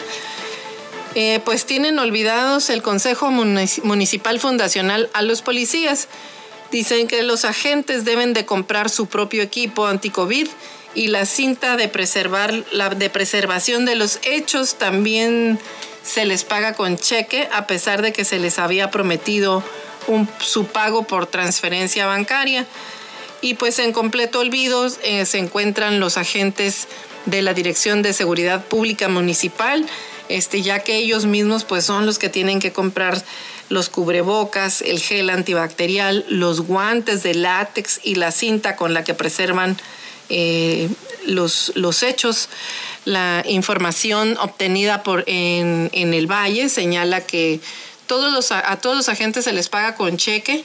S2: eh, pues tienen olvidados el Consejo Municipal Fundacional a los policías. Dicen que los agentes deben de comprar su propio equipo anti-COVID y la cinta de, preservar, la, de preservación de los hechos también se les paga con cheque a pesar de que se les había prometido un, su pago por transferencia bancaria y pues en completo olvido eh, se encuentran los agentes de la Dirección de Seguridad Pública Municipal, este, ya que ellos mismos pues son los que tienen que comprar los cubrebocas, el gel antibacterial, los guantes de látex y la cinta con la que preservan eh, los, los hechos. La información obtenida por, en, en el Valle señala que todos los, a todos los agentes se les paga con cheque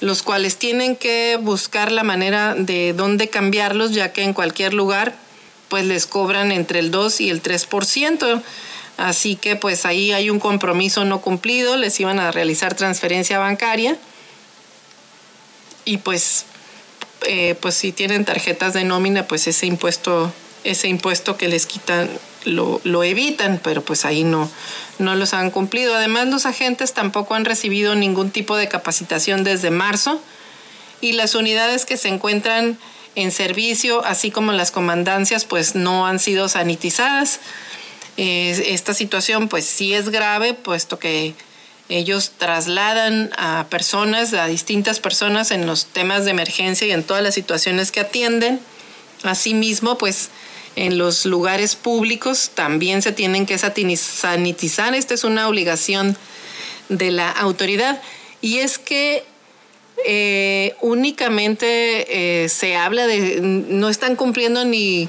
S2: los cuales tienen que buscar la manera de dónde cambiarlos, ya que en cualquier lugar pues les cobran entre el 2 y el 3%. Así que pues ahí hay un compromiso no cumplido, les iban a realizar transferencia bancaria y pues, eh, pues si tienen tarjetas de nómina pues ese impuesto ese impuesto que les quitan lo, evitan, pero pues ahí no, no los han cumplido. Además, los agentes tampoco han recibido ningún tipo de capacitación desde marzo y las unidades que se encuentran en servicio, así como las comandancias, pues no han sido sanitizadas. esta situación pues sí es grave, puesto que ellos trasladan a personas, a distintas personas en los temas de emergencia y en todas las situaciones que atienden. Asimismo, pues en los lugares públicos también se tienen que sanitizar. Esta es una obligación de la autoridad. Y es que eh, únicamente eh, se habla de, no están cumpliendo ni,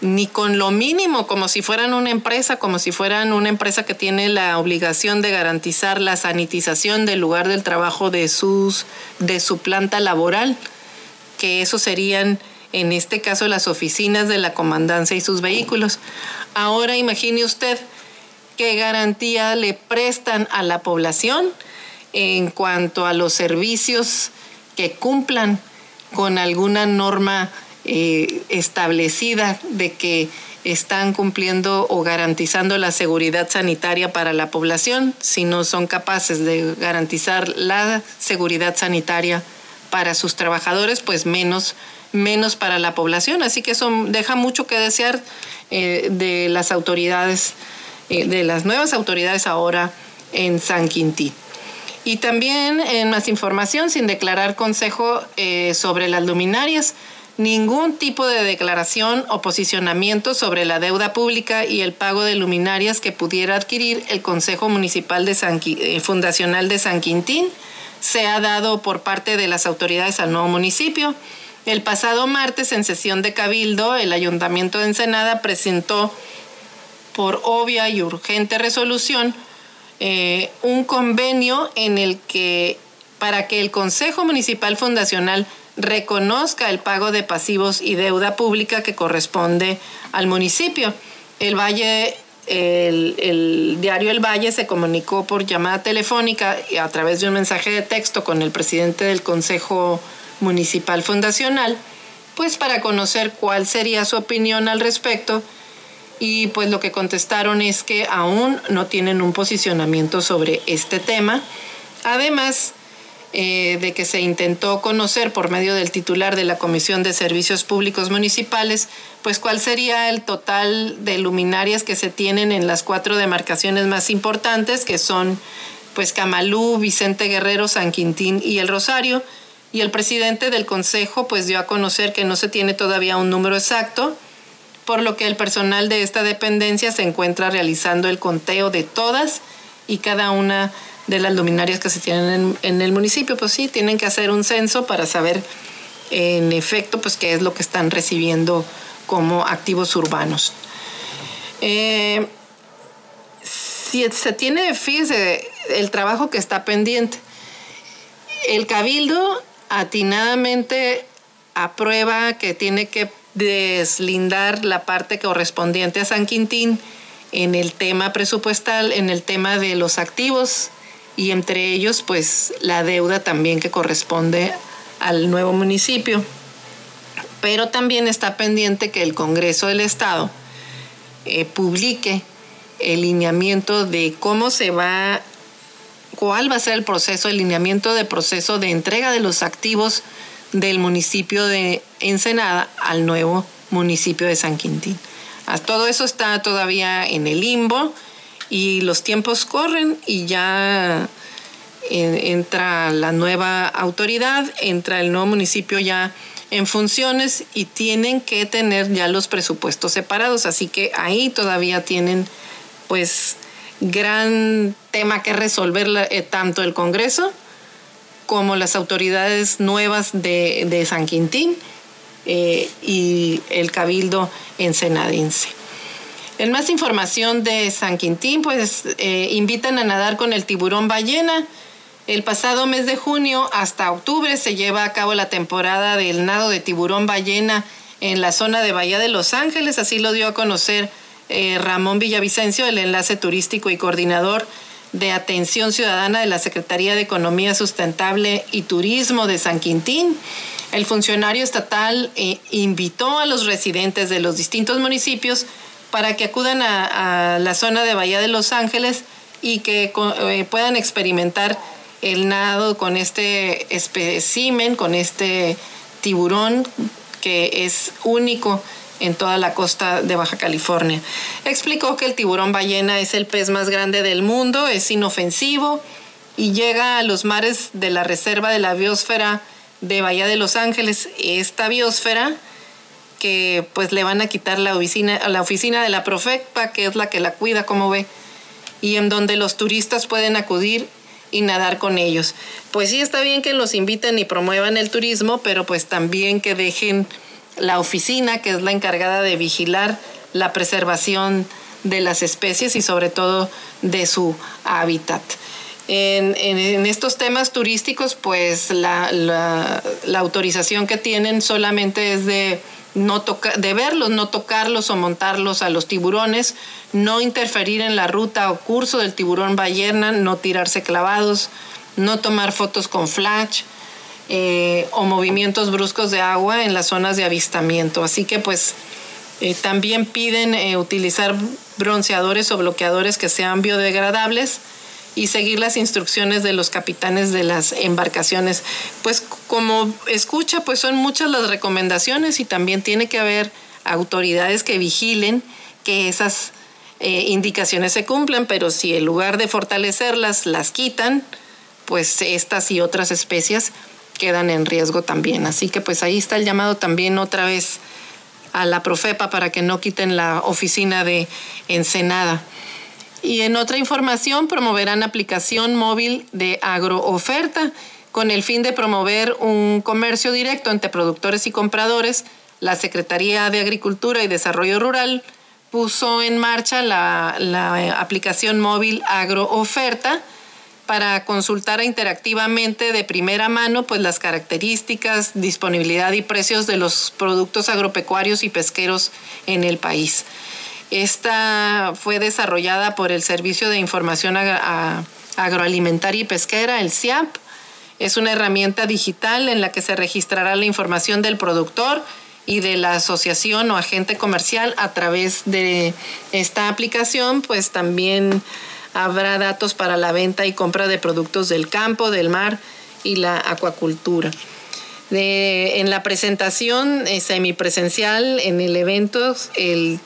S2: ni con lo mínimo, como si fueran una empresa, como si fueran una empresa que tiene la obligación de garantizar la sanitización del lugar del trabajo de, sus, de su planta laboral, que eso serían en este caso las oficinas de la comandancia y sus vehículos. Ahora imagine usted qué garantía le prestan a la población en cuanto a los servicios que cumplan con alguna norma eh, establecida de que están cumpliendo o garantizando la seguridad sanitaria para la población, si no son capaces de garantizar la seguridad sanitaria para sus trabajadores, pues menos menos para la población. Así que eso deja mucho que desear eh, de las autoridades, eh, de las nuevas autoridades ahora en San Quintín. Y también en más información, sin declarar consejo eh, sobre las luminarias, ningún tipo de declaración o posicionamiento sobre la deuda pública y el pago de luminarias que pudiera adquirir el Consejo Municipal de San, Fundacional de San Quintín se ha dado por parte de las autoridades al nuevo municipio. El pasado martes, en sesión de Cabildo, el Ayuntamiento de Ensenada presentó por obvia y urgente resolución eh, un convenio en el que para que el Consejo Municipal Fundacional reconozca el pago de pasivos y deuda pública que corresponde al municipio. El Valle, el, el, diario El Valle se comunicó por llamada telefónica y a través de un mensaje de texto con el presidente del Consejo municipal fundacional, pues para conocer cuál sería su opinión al respecto y pues lo que contestaron es que aún no tienen un posicionamiento sobre este tema. Además eh, de que se intentó conocer por medio del titular de la Comisión de Servicios Públicos Municipales, pues cuál sería el total de luminarias que se tienen en las cuatro demarcaciones más importantes, que son pues Camalú, Vicente Guerrero, San Quintín y El Rosario, y el presidente del consejo pues dio a conocer que no se tiene todavía un número exacto, por lo que el personal de esta dependencia se encuentra realizando el conteo de todas y cada una de las luminarias que se tienen en, el municipio. Pues sí, tienen que hacer un censo para saber en efecto pues qué es lo que están recibiendo como activos urbanos. Eh, si se tiene, fíjese, el trabajo que está pendiente. El cabildo atinadamente aprueba que tiene que deslindar la parte correspondiente a San Quintín en el tema presupuestal, en el tema de los activos y entre ellos pues la deuda también que corresponde al nuevo municipio. Pero también está pendiente que el Congreso del Estado eh, publique el lineamiento de cómo se va cuál va a ser el proceso, el lineamiento de proceso de entrega de los activos del municipio de Ensenada al nuevo municipio de San Quintín. Ah, todo eso está todavía en el limbo y los tiempos corren y ya entra la nueva autoridad, entra el nuevo municipio ya en funciones y tienen que tener ya los presupuestos separados, así que ahí todavía tienen pues gran tema que resolver eh, tanto el Congreso como las autoridades nuevas de, San Quintín eh, y el Cabildo ensenadense. En más información de San Quintín, pues eh, invitan a nadar con el tiburón ballena. El pasado mes de junio hasta octubre se lleva a cabo la temporada del nado de tiburón ballena en la zona de Bahía de Los Ángeles, así lo dio a conocer eh, Ramón Villavicencio, el enlace turístico y coordinador de atención ciudadana de la Secretaría de Economía Sustentable y Turismo de San Quintín. El funcionario estatal eh, invitó a los residentes de los distintos municipios para que acudan a, la zona de Bahía de Los Ángeles y que eh, puedan experimentar el nado con este espécimen, con este tiburón que es único en toda la costa de Baja California. Explicó que el tiburón ballena es el pez más grande del mundo, es inofensivo y llega a los mares de la reserva de la biosfera de Bahía de Los Ángeles. Esta biosfera que pues le van a quitar la oficina, la oficina de la Profecpa, que es la que la cuida, como ve, y en donde los turistas pueden acudir y nadar con ellos. Pues sí, está bien que los inviten y promuevan el turismo, pero pues también que dejen la oficina, que es la encargada de vigilar la preservación de las especies y sobre todo de su hábitat. En, estos temas turísticos, pues la, la, autorización que tienen solamente es de, no de verlos, no tocarlos o montarlos a los tiburones, no interferir en la ruta o curso del tiburón ballena, no tirarse clavados, no tomar fotos con flash, eh, o movimientos bruscos de agua en las zonas de avistamiento. Así que pues eh, también piden eh, utilizar bronceadores o bloqueadores que sean biodegradables y seguir las instrucciones de los capitanes de las embarcaciones. Pues como escucha, pues son muchas las recomendaciones y también tiene que haber autoridades que vigilen que esas indicaciones se cumplan, pero si en lugar de fortalecerlas las quitan, pues estas y otras especies quedan en riesgo también. Así que pues ahí está el llamado también otra vez a la Profepa para que no quiten la oficina de Ensenada. Y en otra información promoverán aplicación móvil de agrooferta con el fin de promover un comercio directo entre productores y compradores. La Secretaría de Agricultura y Desarrollo Rural puso en marcha la, la aplicación móvil agrooferta para consultar interactivamente de primera mano pues las características, disponibilidad y precios de los productos agropecuarios y pesqueros en el país. Esta fue desarrollada por el Servicio de Información Agroalimentaria y Pesquera, el CIAP. Es una herramienta digital en la que se registrará la información del productor y de la asociación o agente comercial a través de esta aplicación, pues también Habrá datos para la venta y compra de productos del campo, del mar y la acuacultura. en la presentación eh, semipresencial en el evento, el,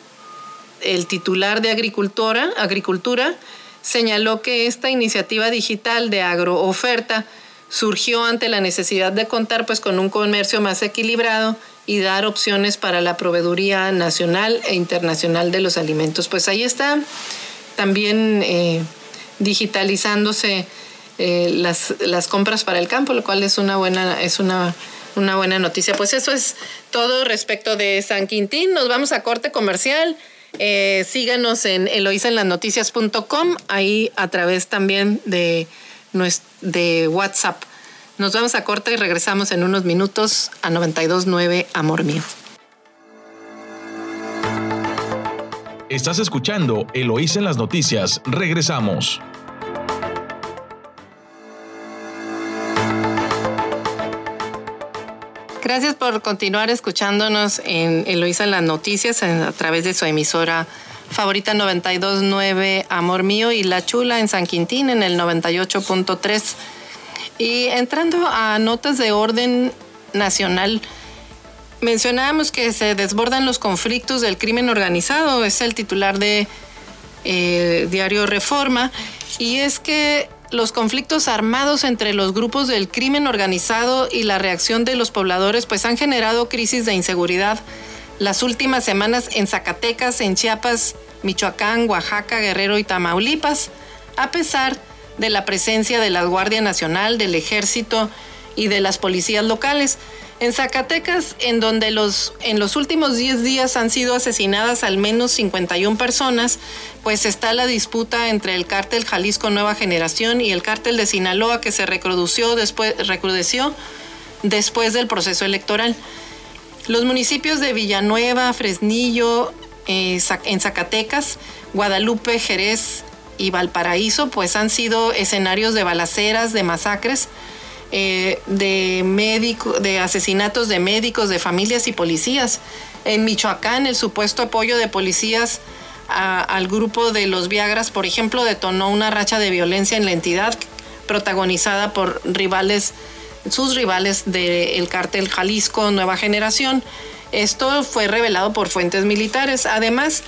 S2: titular de Agricultura, Agricultura señaló que esta iniciativa digital de agrooferta surgió ante la necesidad de contar pues, con un comercio más equilibrado y dar opciones para la proveeduría nacional e internacional de los alimentos. Pues ahí está también eh, digitalizándose eh, las, las, compras para el campo, lo cual es una buena, es una, una buena noticia. Pues eso es todo respecto de San Quintín. Nos vamos a corte comercial. Eh, síganos en eloisenlasnoticias.com, ahí a través también de, de WhatsApp. Nos vamos a corte y regresamos en unos minutos a 92.9 Amor Mío.
S1: Estás escuchando Eloísa en las noticias. Regresamos.
S2: Gracias por continuar escuchándonos en Eloísa en las noticias a través de su emisora favorita 929 Amor Mío y La Chula en San Quintín en el 98.3. Y entrando a notas de orden nacional, mencionábamos que se desbordan los conflictos del crimen organizado, es el titular de eh, Diario Reforma, y es que los conflictos armados entre los grupos del crimen organizado y la reacción de los pobladores pues han generado crisis de inseguridad las últimas semanas en Zacatecas, en Chiapas, Michoacán, Oaxaca, Guerrero y Tamaulipas, a pesar de la presencia de la Guardia Nacional, del Ejército y de las policías locales. En Zacatecas, en donde los, en los últimos 10 días han sido asesinadas al menos 51 personas, pues está la disputa entre el cártel Jalisco Nueva Generación y el cártel de Sinaloa que se recrudeció después, recrudeció después del proceso electoral. Los municipios de Villanueva, Fresnillo, eh, en Zacatecas, Guadalupe, Jerez y Valparaíso, pues han sido escenarios de balaceras, de masacres, eh, de, médico, de asesinatos de médicos, de familias y policías. En Michoacán, el supuesto apoyo de policías al grupo de los Viagras, por ejemplo, detonó una racha de violencia en la entidad protagonizada por rivales, sus rivales del cártel Jalisco Nueva Generación. Esto fue revelado por fuentes militares. Además,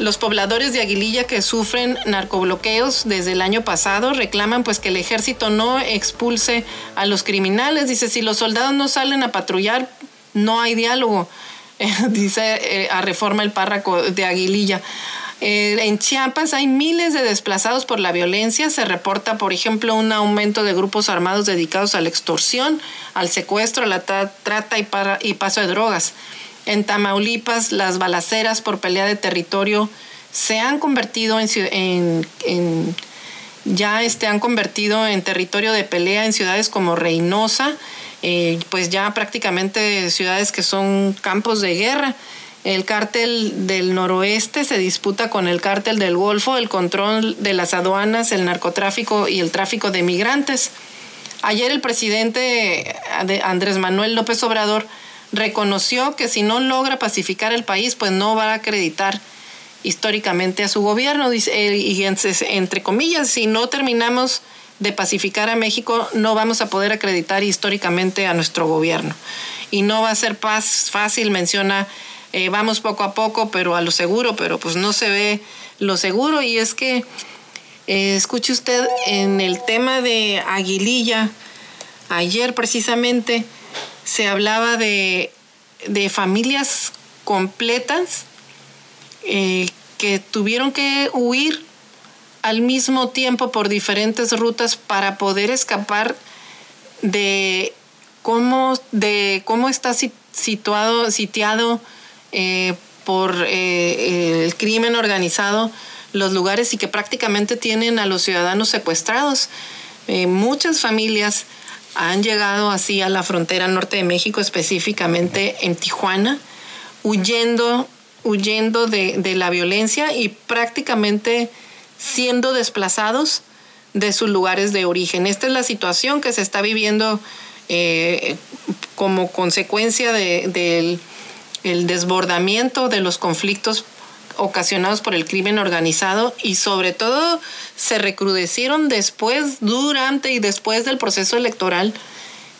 S2: los pobladores de Aguililla que sufren narcobloqueos desde el año pasado reclaman pues que el ejército no expulse a los criminales. Dice, si los soldados no salen a patrullar, no hay diálogo. (laughs) dice eh, a reforma el párraco de Aguililla. Eh, en Chiapas hay miles de desplazados por la violencia. Se reporta, por ejemplo, un aumento de grupos armados dedicados a la extorsión, al secuestro, a la trata y, y paso de drogas. En Tamaulipas, las balaceras por pelea de territorio se han convertido en, ya este, han convertido en territorio de pelea en ciudades como Reynosa, eh, pues ya prácticamente ciudades que son campos de guerra. El cártel del noroeste se disputa con el cártel del Golfo, el control de las aduanas, el narcotráfico y el tráfico de migrantes. Ayer el presidente Andrés Manuel López Obrador reconoció que si no logra pacificar el país, pues no va a acreditar históricamente a su gobierno. Y entre comillas, si no terminamos de pacificar a México, no vamos a poder acreditar históricamente a nuestro gobierno. Y no va a ser paz fácil, menciona, eh, vamos poco a poco, pero a lo seguro, pero pues no se ve lo seguro. Y es que, eh, escuche usted, en el tema de Aguililla, ayer precisamente, se hablaba de, familias completas eh, que tuvieron que huir al mismo tiempo por diferentes rutas para poder escapar de cómo, de cómo está situado, sitiado eh, por eh, el crimen organizado los lugares y que prácticamente tienen a los ciudadanos secuestrados. muchas familias han llegado así a la frontera norte de México, específicamente en Tijuana, huyendo, huyendo de, la violencia y prácticamente siendo desplazados de sus lugares de origen. Esta es la situación que se está viviendo eh, como consecuencia del desbordamiento de los conflictos ocasionados por el crimen organizado y sobre todo se recrudecieron después, durante y después del proceso electoral,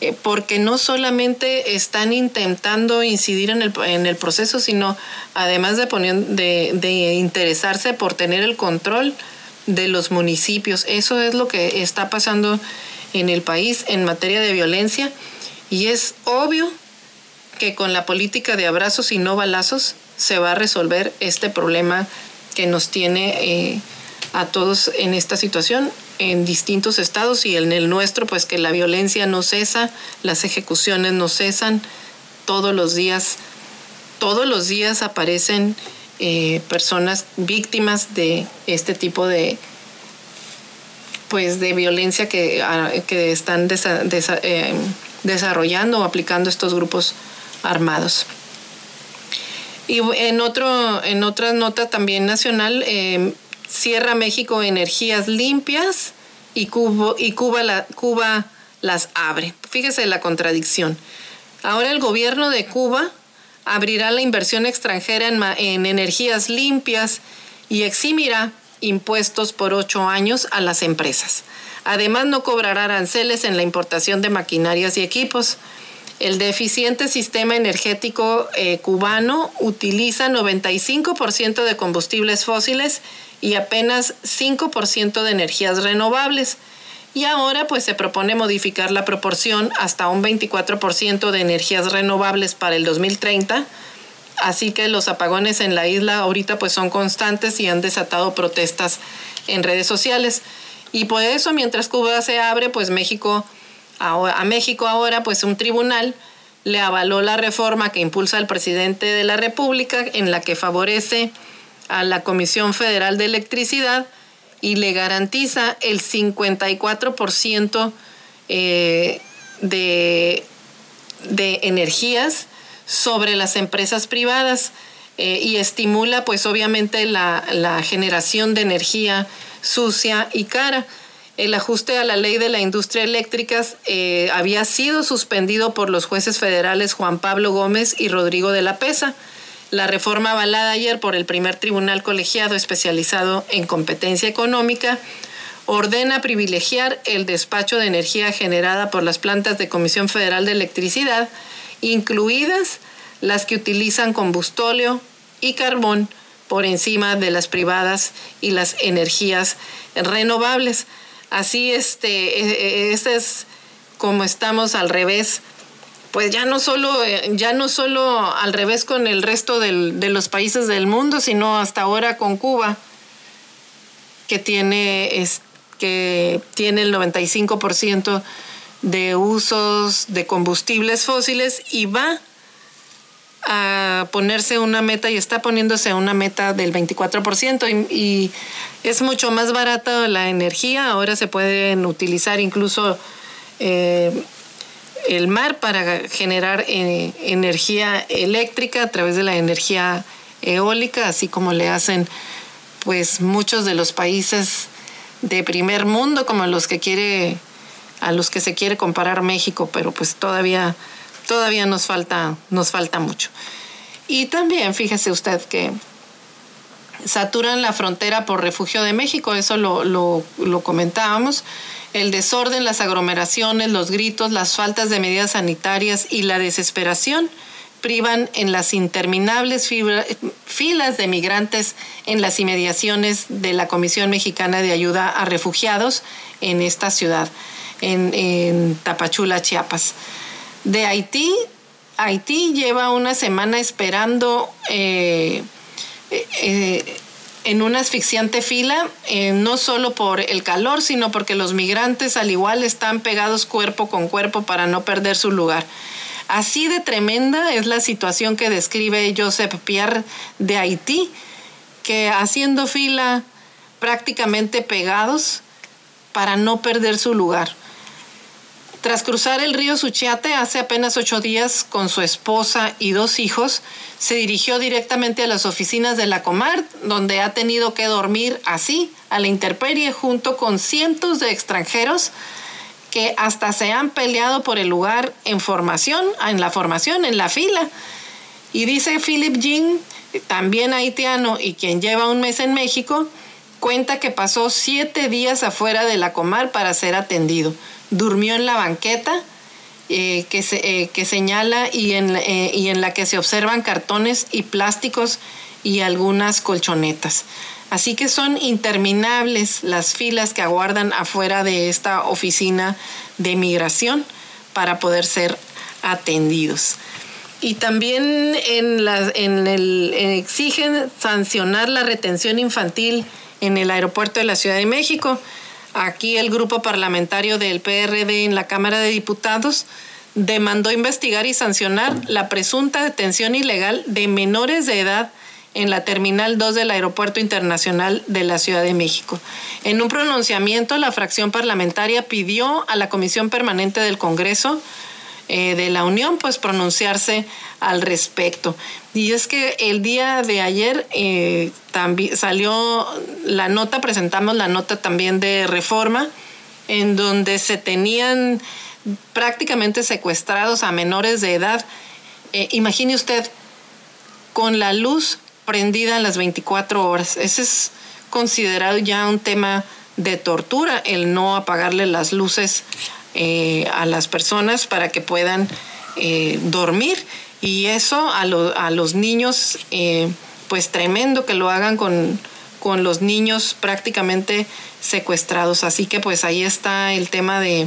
S2: eh, porque no solamente están intentando incidir en el, en el proceso, sino además de, poner, de, de interesarse por tener el control de los municipios. Eso es lo que está pasando en el país en materia de violencia y es obvio que con la política de abrazos y no balazos se va a resolver este problema que nos tiene eh, a todos en esta situación en distintos estados y en el nuestro, pues que la violencia no cesa, las ejecuciones no cesan, todos los días, todos los días aparecen eh, personas víctimas de este tipo de pues de violencia que, ah, que están eh, desarrollando o aplicando estos grupos armados. Y en, otro, en otra nota también nacional, eh, cierra México energías limpias y, Cuba, y Cuba, la, Cuba las abre. Fíjese la contradicción. Ahora el gobierno de Cuba abrirá la inversión extranjera en, en energías limpias y eximirá impuestos por ocho años a las empresas. Además, no cobrará aranceles en la importación de maquinarias y equipos. El deficiente sistema energético eh, cubano utiliza 95% de combustibles fósiles y apenas 5% de energías renovables. Y ahora pues se propone modificar la proporción hasta un 24% de energías renovables para el 2030. Así que los apagones en la isla ahorita pues son constantes y han desatado protestas en redes sociales. Y por eso mientras Cuba se abre pues México a, México ahora, pues un tribunal le avaló la reforma que impulsa el presidente de la República en la que favorece a la Comisión Federal de Electricidad y le garantiza el 54% eh, de, de energías sobre las empresas privadas eh, y estimula pues obviamente la, la generación de energía sucia y cara. el ajuste a la ley de la industria eléctrica eh, había sido suspendido por los jueces federales Juan Pablo Gómez y Rodrigo de la Pesa. La reforma avalada ayer por el primer tribunal colegiado especializado en competencia económica ordena privilegiar el despacho de energía generada por las plantas de Comisión Federal de Electricidad, incluidas las que utilizan combustóleo y carbón por encima de las privadas y las energías renovables. Así, este, este es como estamos al revés. Pues ya no solo, eh, ya no solo al revés con el resto de los países del mundo, sino hasta ahora con Cuba, que tiene, que tiene el 95% de usos de combustibles fósiles y va a ponerse una meta y está poniéndose una meta del 24% y, es mucho más barata la energía. Ahora se pueden utilizar incluso eh, el mar para generar eh, energía eléctrica a través de la energía eólica, así como le hacen pues muchos de los países de primer mundo como los que quiere a los que se quiere comparar México, pero pues todavía todavía nos falta, nos falta mucho. Y también fíjese usted que saturan la frontera por refugio de México, eso lo, lo, comentábamos. El desorden, las aglomeraciones, los gritos, las faltas de medidas sanitarias y la desesperación privan en las interminables filas de migrantes en las inmediaciones de la Comisión Mexicana de Ayuda a Refugiados en esta ciudad, en, Tapachula, Chiapas de Haití. Haití lleva una semana esperando eh, eh, en una asfixiante fila, eh, no solo por el calor, sino porque los migrantes al igual están pegados cuerpo con cuerpo para no perder su lugar. Así de tremenda es la situación que describe Joseph Pierre de Haití, que haciendo fila prácticamente pegados para no perder su lugar. Tras cruzar el río Suchiate hace apenas ocho días con su esposa y dos hijos, se dirigió directamente a las oficinas de la Comar, donde ha tenido que dormir así, a la intemperie, junto con cientos de extranjeros que hasta se han peleado por el lugar en formación, en la formación, en la fila. Y dice Philip Jean, también haitiano y quien lleva un mes en México, cuenta que pasó siete días afuera de la Comar para ser atendido durmió en la banqueta eh, que, eh, que, señala y en, eh, y en la que se observan cartones y plásticos y algunas colchonetas. Así que son interminables las filas que aguardan afuera de esta oficina de migración para poder ser atendidos. Y también en, la, en el, exigen sancionar la retención infantil en el aeropuerto de la Ciudad de México. Aquí el grupo parlamentario del PRD en la Cámara de Diputados demandó investigar y sancionar la presunta detención ilegal de menores de edad en la Terminal 2 del Aeropuerto Internacional de la Ciudad de México. En un pronunciamiento, la fracción parlamentaria pidió a la Comisión Permanente del Congreso eh, de la Unión, pues pronunciarse al respecto. Y es que el día de ayer eh, también salió la nota, presentamos la nota también de reforma, en donde se tenían prácticamente secuestrados a menores de edad. Eh, imagine usted, con la luz prendida en las 24 horas. Ese es considerado ya un tema de tortura, el no apagarle las luces eh, a las personas para que puedan eh, dormir. Y eso a, a los niños, eh, pues tremendo que lo hagan con, con los niños prácticamente secuestrados. Así que pues ahí está el tema de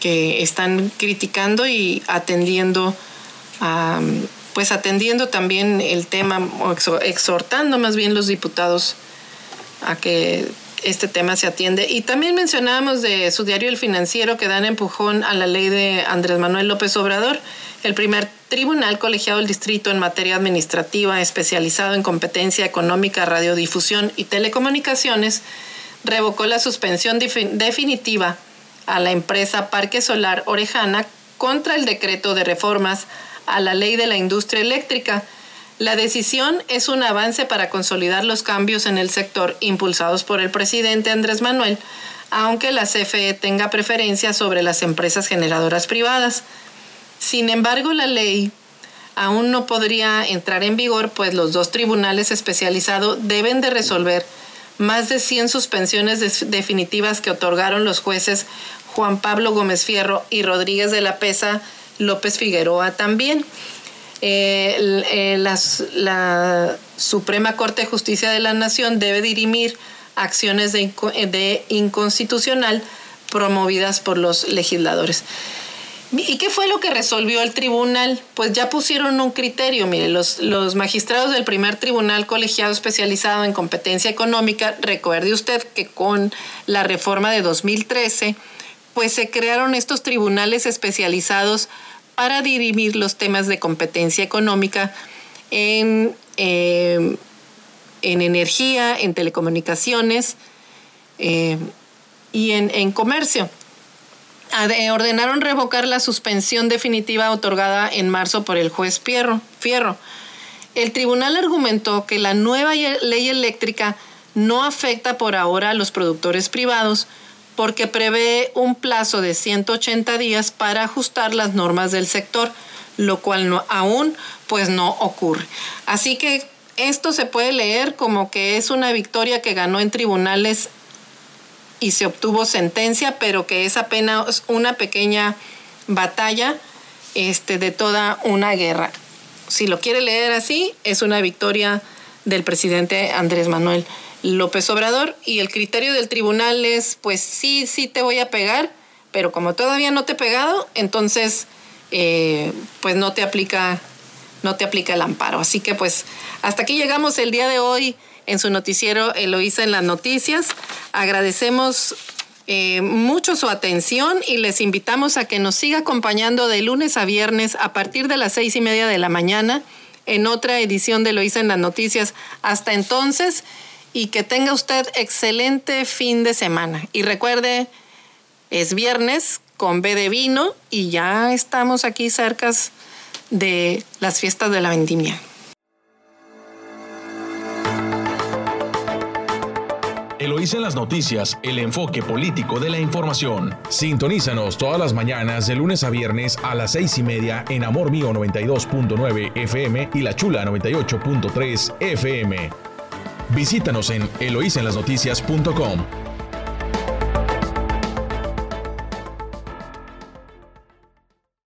S2: que están criticando y atendiendo pues atendiendo también el tema, o exhortando más bien los diputados a que este tema se atiende. Y también mencionábamos de su diario El Financiero que dan empujón a la ley de Andrés Manuel López Obrador, el primer tribunal colegiado del distrito en materia administrativa especializado en competencia económica, radiodifusión y telecomunicaciones, revocó la suspensión definitiva a la empresa Parque Solar Orejana contra el decreto de reformas a la ley de la industria eléctrica La decisión es un avance para consolidar los cambios en el sector impulsados por el presidente Andrés Manuel, aunque la CFE tenga preferencia sobre las empresas generadoras privadas. Sin embargo, la ley aún no podría entrar en vigor, pues los dos tribunales especializados deben de resolver más de 100 suspensiones definitivas que otorgaron los jueces Juan Pablo Gómez Fierro y Rodríguez de la Pesa López Figueroa también. Eh, eh, la Suprema Corte de Justicia de la Nación debe dirimir acciones de, de inconstitucional promovidas por los legisladores. ¿Y qué fue lo que resolvió el tribunal? Pues ya pusieron un criterio. Mire, los, los magistrados del primer tribunal colegiado especializado en competencia económica, recuerde usted que con la reforma de 2013, pues se crearon estos tribunales especializados para dirimir los temas de competencia económica en, eh, en energía, en telecomunicaciones eh, y en, en comercio ordenaron revocar la suspensión definitiva otorgada en marzo por el juez Fierro. El tribunal argumentó que la nueva ley eléctrica no afecta por ahora a los productores privados porque prevé un plazo de 180 días para ajustar las normas del sector, lo cual aún pues no ocurre. Así que esto se puede leer como que es una victoria que ganó en tribunales y se obtuvo sentencia, pero que es apenas una pequeña batalla este, de toda una guerra. Si lo quiere leer así, es una victoria del presidente Andrés Manuel López Obrador y el criterio del tribunal es, pues sí, sí te voy a pegar, pero como todavía no te he pegado, entonces eh, pues no te aplica no te aplica el amparo. Así que pues hasta aquí llegamos el día de hoy en su noticiero Eloísa en las noticias. Agradecemos eh, mucho su atención y les invitamos a que nos siga acompañando de lunes a viernes a partir de las seis y media de la mañana en otra edición de Eloísa en las noticias. Hasta entonces y que tenga usted excelente fin de semana. Y recuerde, es viernes con B de vino y ya estamos aquí cerca de las fiestas de la vendimia.
S1: Eloísa en las noticias, el enfoque político de la información. Sintonízanos todas las mañanas de lunes a viernes a las seis y media en Amor Mío 92.9 FM y La Chula 98.3 FM. Visítanos en eloísenlasnoticias.com.